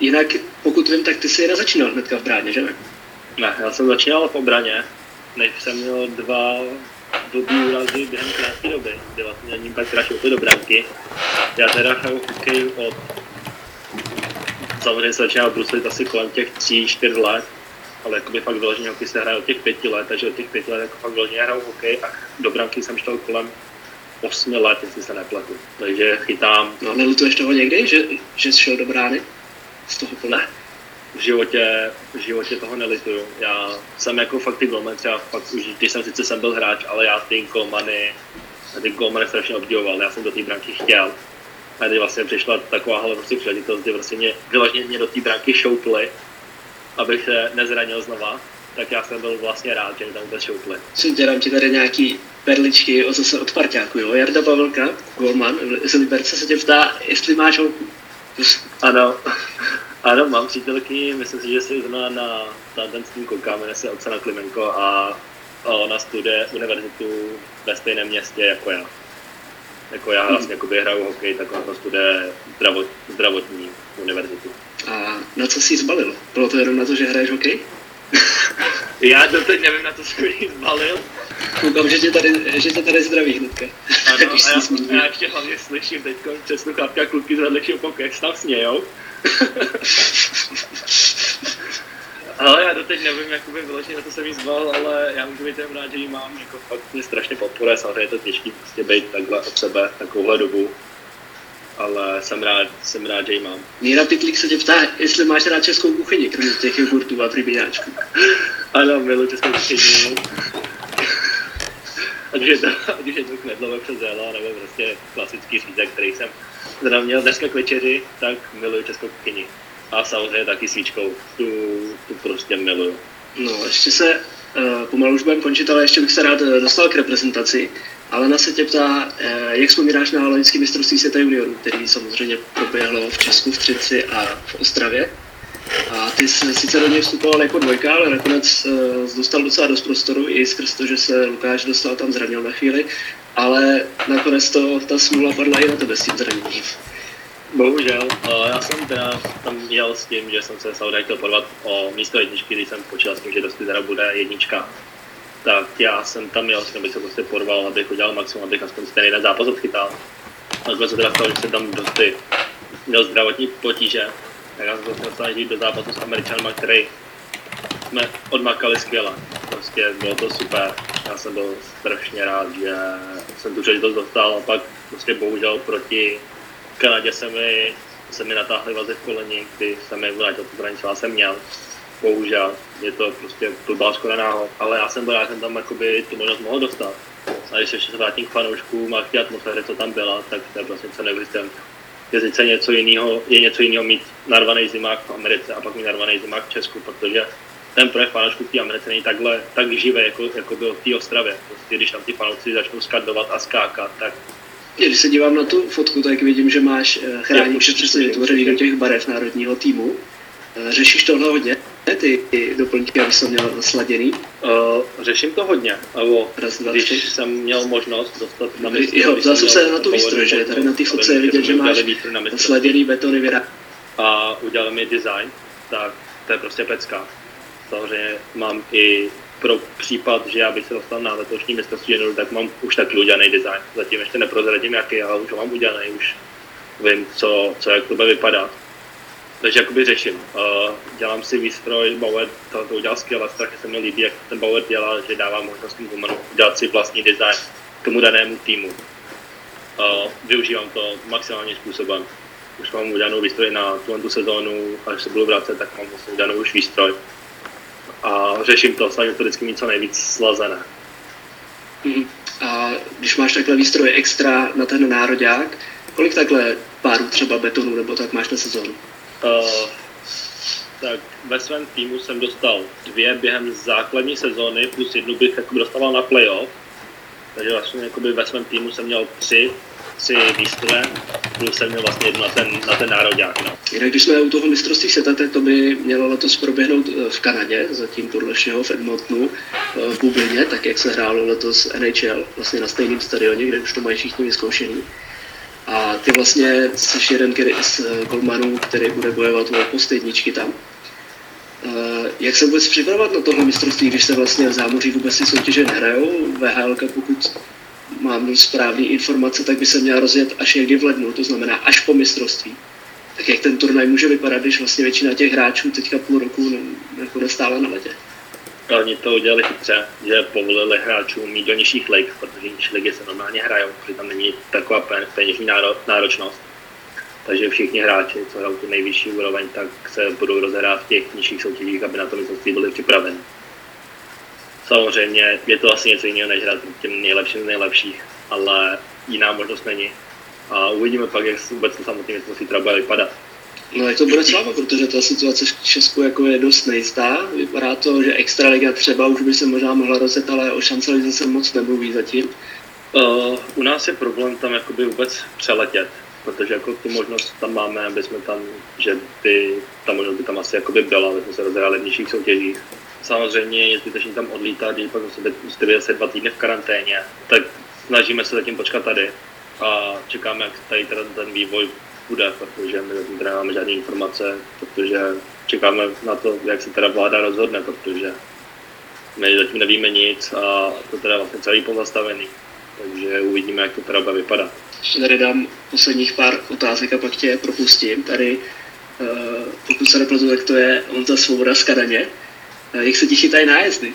Jinak, pokud vím, tak ty jsi nezačínal hnedka v bráně, že ne? Ne, já jsem začínal v obraně, než jsem měl dva blbý úrazy během krátké doby, kdy vlastně ním pak trašil to do branky. Já teda hraju hokej od... Samozřejmě začínal bruslit asi kolem těch 3-4 let, ale jakoby fakt vyloženě hokej se hraje od těch pěti let, takže od těch pěti let jako fakt vyloženě hraju hokej a do branky jsem šel kolem 8 let, jestli se nepletu. Takže chytám No, nelutuješ toho někdy, že, že jsi šel do brány? Z toho pole? Ne. v životě, v životě toho nelituju. Já jsem jako fakt ty golmany třeba fakt už, když jsem sice jsem byl hráč, ale já ty golmany, ty golmany strašně obdivoval, já jsem do té branky chtěl. A teď vlastně přišla takováhle prostě příležitost, kdy vlastně mě, vyloženě mě do té branky šoupli, abych se nezranil znova, tak já jsem byl vlastně rád, že tam vůbec šoupli. Dělám ti tady nějaký perličky o zase od parťáku, jo? Jarda Pavelka, golman z Liberce se tě ptá, jestli máš holku. Ano, ano, mám přítelky, myslím si, že si zrovna na, na ten s tím kouká, jmenuje se Oksana Klimenko a, a ona studuje univerzitu ve stejném městě jako já. Jako já vlastně jakoby hraju hokej, tak ona to studuje zdravot, zdravotní univerzitu. A na co jsi zbalil? Bylo to jenom na to, že hraješ hokej? Já doteď nevím, na to jsem jí zbalil. Koukám, že tě tady, že tě tady zdraví hnedka. Ano, a já, a já ještě hlavně slyším teď přes sluchátka kluky z vedlejšího pokoje, jak tam smějou. Ale já doteď nevím, jakoby vyloženě na to jsem jí zval, ale já můžu být jen rád, že ji mám, jako fakt mě strašně podporuje, samozřejmě je to těžký prostě být takhle od sebe takovouhle dobu. Ale jsem rád, jsem rád, že ji mám. Míra Pitlík se tě ptá, jestli máš rád českou kuchyni, kromě těch jogurtů a pribíňáčků. Ano, miluji českou kuchyni. Ať už je to, ať už je to knedlové přes zéla, nebo prostě klasický řízek, který jsem zrovna měl dneska k večeři, tak miluji českou kuchyni. A samozřejmě taky svíčkou, tu, tu prostě miluju. No, ještě se uh, pomalu už budeme končit, ale ještě bych se rád eh, dostal k reprezentaci. Alena se tě ptá, uh, jak vzpomínáš na loňský mistrovství světa juniorů, který samozřejmě proběhlo v Česku, v Třinci a v Ostravě. A ty jsi sice do něj vstupoval jako dvojka, ale nakonec uh, dostal docela dost prostoru i skrz to, že se Lukáš dostal tam zranil na chvíli, ale nakonec to, ta smůla padla i na tebe s tím zraněním. Bohužel, uh, já jsem teda tam jel s tím, že jsem se samozřejmě chtěl porvat o místo jedničky, když jsem počítal s tím, že dosti teda bude jednička. Tak já jsem tam jel abych se prostě porval, abych udělal maximum, abych aspoň ten jeden zápas odchytal. Nakonec se teda stalo, že jsem tam dosti měl zdravotní potíže, tak já jsem se dostal jít do zápasu s Američanama, který jsme odmakali skvěle. Prostě bylo to super. Já jsem byl strašně rád, že jsem tu příležitost dostal a pak prostě bohužel proti Kanadě se mi, se mi natáhly vazy v koleni, kdy jsem mi vrátil co já jsem měl. Bohužel, je to prostě blbá škoda náhod, ale já jsem byl, já jsem tam jakoby tu možnost mohl dostat. A když ještě se vrátím k fanouškům a k té atmosféře, co tam byla, tak to je prostě něco neuvěřitelné. Je sice něco jiného, je něco jiného mít narvaný zimák v Americe a pak mít narvaný zimák v Česku, protože ten projev fanoušků v té Americe není takhle tak živý, jako, jako byl v té Ostravě. Prostě, když tam ty fanoušci začnou skandovat a skákat, tak Když se dívám na tu fotku, tak vidím, že máš eh, chráníče přesně vytvořený do těch barev národního týmu. Eh, Řešíš tohle hodně? Ty, ty doplňky, aby jsem měl sladěný? Uh, řeším to hodně, nebo Raz, dva, když tři. jsem měl možnost dostat na Jo, mistrovství, vzal jsem se na tu výstroj, že? Tady na té možnost, fotce je vidět, že máš sladěný betony vyrá. a udělali mi design, tak to je prostě pecka. Samozřejmě mám i pro případ, že já bych se dostal na letošní mistrovství juniorů, tak mám už taky udělaný design. Zatím ještě neprozradím jaký, ale už ho mám udělaný, už vím, co, co jak to bude vypadat. Takže jakoby řeším. Uh, dělám si výstroj, Bauer to, to udělal skvěle, strašně se mi líbí, jak ten Bauer dělá, že dává možnost tomu Humanu udělat si vlastní design k tomu danému týmu. Uh, využívám to maximálním způsobem. Už mám udělanou výstroj na tu sezónu, až se budu vracet, tak mám vlastně udělanou už výstroj. A řeším to, snažím to vždycky mít co nejvíc slazené. Mhm. A když máš takhle výstroj extra na ten nároďák, kolik takhle párů třeba betonu nebo tak máš na sezónu? Uh, tak ve svém týmu jsem dostal dvě během základní sezóny, plus jednu bych jakoby dostával na playoff. Takže vlastně jakoby ve svém týmu jsem měl tři, tři výstroje, plus jsem měl vlastně jednu na ten, na ten nároďák. No. Jinak když jsme u toho mistrovství světa, to by mělo letos proběhnout eh, v Kanadě, zatím podle všeho v Edmontonu, eh, v Bublině, tak jak se hrálo letos NHL, vlastně na stejném stadioně, kde už to mají všichni vyzkoušený. A ty vlastně jsi jeden který, z eh, golmanů, který bude bojovat o post jedničky tam. Eh, Jak se vůbec připravovat na tohle mistrovství, když se vlastně v zámoří vůbec ty soutěže nehrajou? VHL, pokud mám správné informace, tak by se měla rozjet až někdy v lednu, to znamená až po mistrovství. Tak jak ten turnaj může vypadat, když vlastně většina těch hráčů teďka půl roku ne- jako nestála na ledě? A Oni to udělali chytře, že povolili hráčům mít do nižších lig, protože nižší ligy se normálně hrajou, protože tam není taková pe- peněžní náro- náročnost. Takže všichni hráči, co hrajou tu nejvyšší úroveň, tak se budou rozhrát v těch nižších soutěžích, aby na to mistrovství byli připraveni. Samozřejmě je to asi něco jiného, než hrát těm nejlepším z nejlepších, ale jiná možnost není. A uvidíme pak, jak vůbec to samotné mistrovství třeba bude vypadat. No jak to váma, protože ta situace v Česku jako je dost nejistá. Vypadá to, že Extraliga třeba už by se možná mohla rozjet, ale o šance lize se moc nemluví zatím. Uh, u nás je problém tam jakoby vůbec přeletět, protože jako tu možnost tam máme, aby jsme tam, že by ta možnost by tam asi jakoby byla, aby jsme se rozhráli v nižších soutěžích. Samozřejmě je zbytečný tam odlítat, když pak musíte, být dva týdny v karanténě, tak snažíme se zatím počkat tady a čekáme, jak tady teda ten vývoj bude, protože my zatím teda nemáme žádné informace, protože čekáme na to, jak se teda vláda rozhodne, protože my zatím nevíme nic a to teda vlastně celý pozastavený. Takže uvidíme, jak to teda bude vypadat. Ještě tady dám posledních pár otázek a pak tě propustím. Tady, uh, pokud se nepletu, tak to je Honza Svoboda z Kadaně. Uh, jak se ti chytají nájezdy?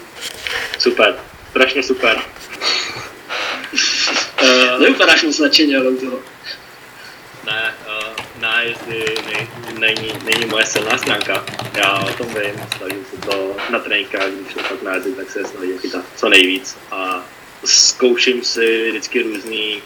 Super, strašně super. uh, Nevypadáš moc nadšeně, ale toho. Ne, nej, není, není moje silná stránka. Já o tom vím, snažím se to na tréninkách, když jsou fakt nájezdy, tak se snažím chytat co nejvíc a zkouším si vždycky různý,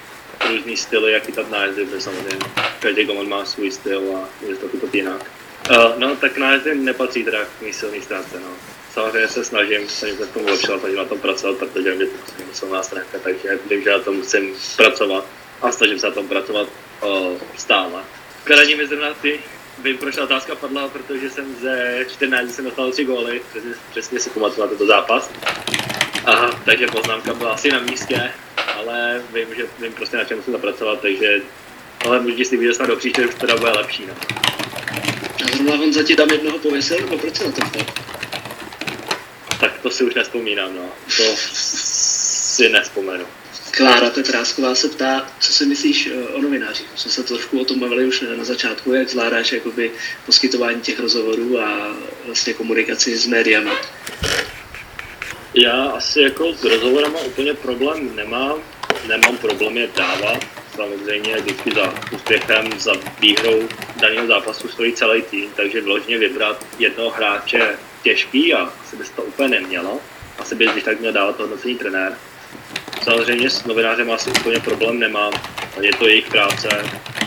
různý styly, jak chytat nájezdy, protože samozřejmě každý golman má svůj styl a může to chytat jinak. Uh, no, tak nájezdy nepatří teda k mý silný stránce, no. Samozřejmě se snažím, snažím se k tomu lepšovat, snažím na tom pracovat, protože mě to prostě silná stránka, takže vím, že na tom musím pracovat a snažím se na tom pracovat uh, stále. Kladení mi zrovna ty, vím, proč ta otázka padla, protože jsem ze 14 jsem dostal 3 góly, přesně, přesně si pamatuju na tento zápas. Aha, takže poznámka byla asi na místě, ale vím, že vím prostě na čem musím zapracovat, takže ale můžete si vidět snad do příště, už teda bude lepší. No. A zrovna Honza ti tam jednoho pověsil, nebo proč se na to ptal? Tak to si už nespomínám, no. To si nespomenu. Klára Petrásková se ptá, co si myslíš eh, o novinářích. Jsme se trošku o tom bavili už na začátku, jak zvládáš jakoby poskytování těch rozhovorů a vlastně komunikaci s médiami. Já asi jako s rozhovorama úplně problém nemám. Nemám problém je dávat. Samozřejmě vždycky za úspěchem, za výhrou daného zápasu stojí celý tým, takže vložně vybrat jednoho hráče těžký a asi by se to úplně nemělo. Asi by když tak měl dávat hodnocení trenér. Samozřejmě s novinářem asi úplně problém nemám. Je to jejich práce,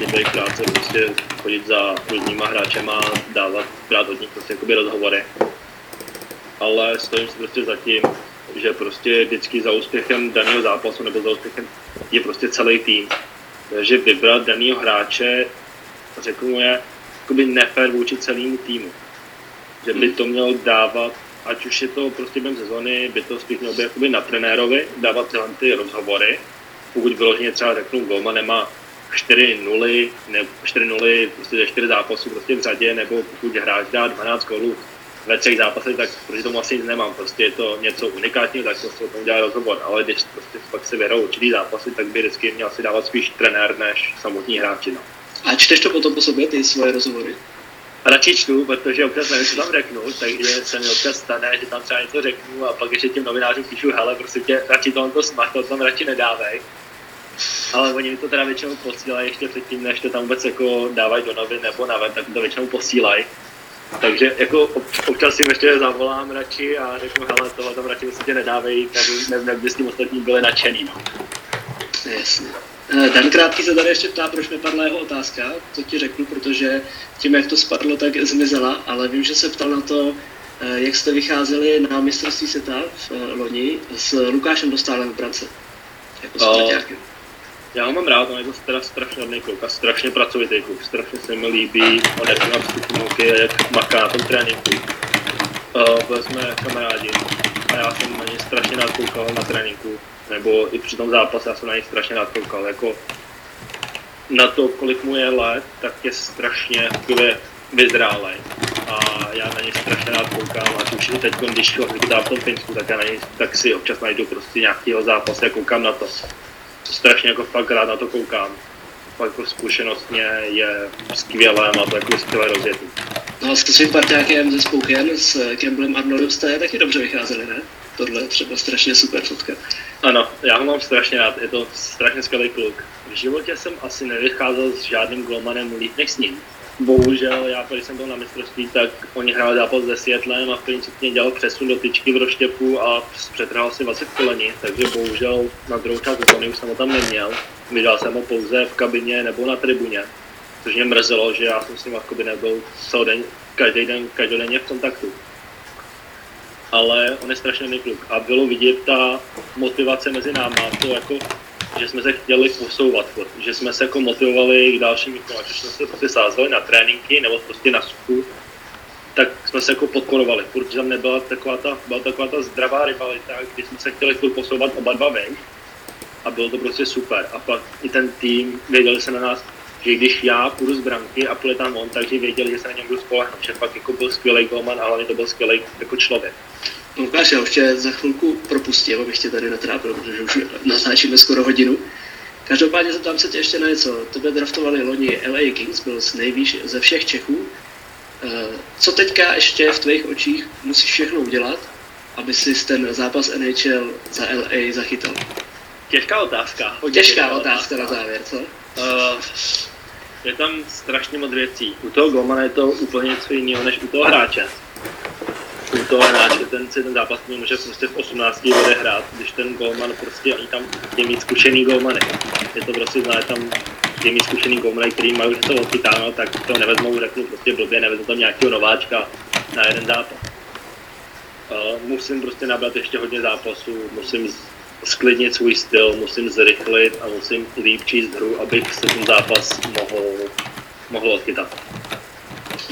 je to jejich práce prostě chodit za různýma hráčema, dávat, brát od nich prostě jakoby rozhovory ale stojím si prostě za tím, že prostě vždycky za úspěchem daného zápasu nebo za úspěchem je prostě celý tým. Takže vybrat daného hráče, řeknu je, jakoby nefér vůči celému týmu. Že by to měl dávat, ať už je to prostě během sezóny, by to spíš mělo být na trenérovi, dávat tyhle ty rozhovory. Pokud vyloženě třeba řeknu, Golman nemá 4 0 ne, 4 0 prostě 4 zápasů prostě v řadě, nebo pokud hráč dá 12 gólů ve třech zápasech, tak proti tomu asi nic nemám. Prostě je to něco unikátního, tak prostě o tom dělá rozhovor. Ale když prostě pak se vyhrou určitý zápasy, tak by vždycky měl si dávat spíš trenér než samotní hráči. No. A čteš to potom po sobě, ty svoje rozhovory? Radši čtu, protože občas nevím, co tam řeknu, takže se mi občas stane, že tam třeba něco řeknu a pak ještě těm novinářům píšu, hele, prostě tě, radši to to smach, to tam radši nedávej. Ale oni mi to teda většinou posílají ještě předtím, než to tam vůbec jako dávají do novin nebo na web, tak to většinou posílají. Takže jako občas si ještě zavolám radši a řeknu, hele, tohle tam radši prostě nedávej, tak nevím, jak by s tím ostatní byli nadšený. No. Jasně. Eh, Dan Krátký se tady ještě ptá, proč nepadla jeho otázka, to ti řeknu, protože tím, jak to spadlo, tak zmizela, ale vím, že se ptal na to, eh, jak jste vycházeli na mistrovství světa v eh, loni s Lukášem Dostálem v Brance. Jako s já ho mám rád, on je to teda strašně hodný kluk a strašně pracovitý kluk, strašně se mi líbí, on jak má vstupnulky, jak maká na tom tréninku. Uh, byli jsme kamarádi. A já jsem na něj strašně rád koukal na tréninku, nebo i při tom zápase já jsem na něj strašně rád koukal, jako na to, kolik mu je let, tak je strašně vyzrálej a já na něj strašně rád koukám, a už i teď, když ho v tom Finsku, tak já na něj tak si občas najdu prostě nějakýho zápasu a koukám na to strašně jako fakt rád na to koukám. Fakt jako zkušenostně je skvělé, má to jako skvělé rozjetí. No s svým parťákem ze Spoukem, s Campbellem Arnoldem jste taky dobře vycházeli, ne? Tohle je třeba strašně super fotka. Ano, já ho mám strašně rád, je to strašně skvělý kluk. V životě jsem asi nevycházel s žádným golmanem líp než s ním bohužel, já když jsem byl na mistrovství, tak oni hráli zápas se Světlem a v principě dělal přesun do tyčky v roštěpu a přetrhal si 20 kolení, takže bohužel na druhou část už jsem ho tam neměl. Viděl jsem ho pouze v kabině nebo na tribuně, což mě mrzelo, že já jsem s ním nebyl celý den, každý den, každodenně v kontaktu. Ale on je strašně kluk a bylo vidět ta motivace mezi náma, to jako že jsme se chtěli posouvat, že jsme se jako motivovali k dalším výkonům, že jsme se prostě sázeli na tréninky nebo prostě na suchu, tak jsme se jako podporovali. Furt tam nebyla taková ta, byla taková ta zdravá rivalita, kdy jsme se chtěli furt posouvat oba dva ven a bylo to prostě super. A pak i ten tým, věděli se na nás že když já půjdu z branky a půjde tam on, takže věděli, že se na něm budu spolehnout, že fakt jako byl skvělý golman a hlavně to byl skvělý jako člověk. No ukáž, já už tě za chvilku propustím, abych tě tady netrápil, protože už natáčíme skoro hodinu. Každopádně zeptám se tě ještě na něco. Tebe draftovali loni LA Kings, byl z nejvýš ze všech Čechů. Eh, co teďka ještě v tvých očích musíš všechno udělat, aby si ten zápas NHL za LA zachytal? Těžká otázka. Těžká otázka na závěr, co? Uh, je tam strašně moc věcí. U toho golmana je to úplně něco jiného než u toho hráče. U toho hráče ten si ten zápas může prostě v 18 hrát, když ten golman prostě, oni tam je mít zkušený golmany. Je to prostě zná, tam je mít zkušený golmany, který mají už to odchytáno, tak to nevezmou, řeknu prostě blbě, nevezmou tam nějakého nováčka na jeden zápas. Uh, musím prostě nabrat ještě hodně zápasů, musím sklidnit svůj styl, musím zrychlit a musím líp číst hru, abych se ten zápas mohl, mohl odchytat.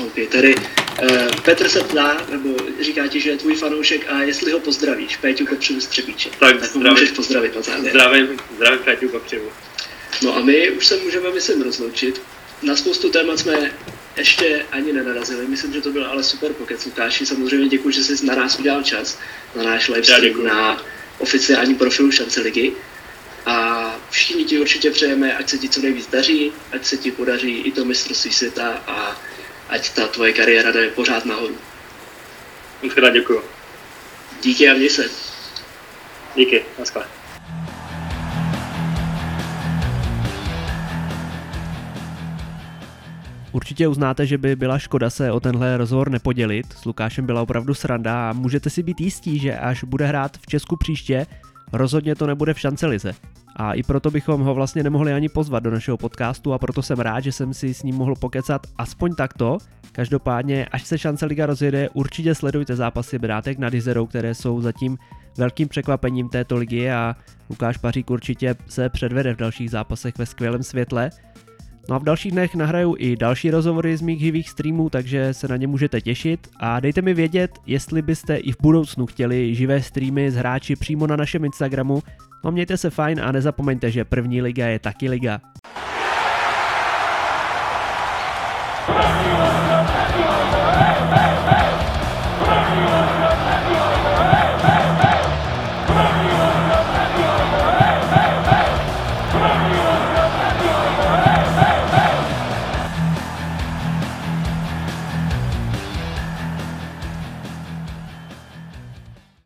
OK, tady uh, Petr se ptá, nebo říká ti, že je tvůj fanoušek a jestli ho pozdravíš, Péťu Kopřivu z Třebíče. Tak, tak zdravím, můžeš pozdravit na závěr. Zdravím, zdravím Péťu Kopřivu. No a my už se můžeme, myslím, rozloučit. Na spoustu témat jsme ještě ani nenarazili. Myslím, že to byl ale super pokec, Lukáši. Samozřejmě děkuji, že jsi na nás udělal čas, na náš live stream, na oficiální profilu šance ligy. A všichni ti určitě přejeme, ať se ti co nejvíc daří, ať se ti podaří i to mistrovství světa a ať ta tvoje kariéra jde pořád nahoru. Moc krát děkuju. Díky a měj se. Díky, naschle. Určitě uznáte, že by byla škoda se o tenhle rozhovor nepodělit. S Lukášem byla opravdu sranda a můžete si být jistí, že až bude hrát v Česku příště, rozhodně to nebude v šancelize. A i proto bychom ho vlastně nemohli ani pozvat do našeho podcastu a proto jsem rád, že jsem si s ním mohl pokecat aspoň takto. Každopádně, až se šance liga rozjede, určitě sledujte zápasy Brátek nad Izerou, které jsou zatím velkým překvapením této ligy a Lukáš Pařík určitě se předvede v dalších zápasech ve skvělém světle. No a v dalších dnech nahraju i další rozhovory z mých živých streamů, takže se na ně můžete těšit a dejte mi vědět, jestli byste i v budoucnu chtěli živé streamy s hráči přímo na našem Instagramu. No mějte se fajn a nezapomeňte, že první liga je taky liga.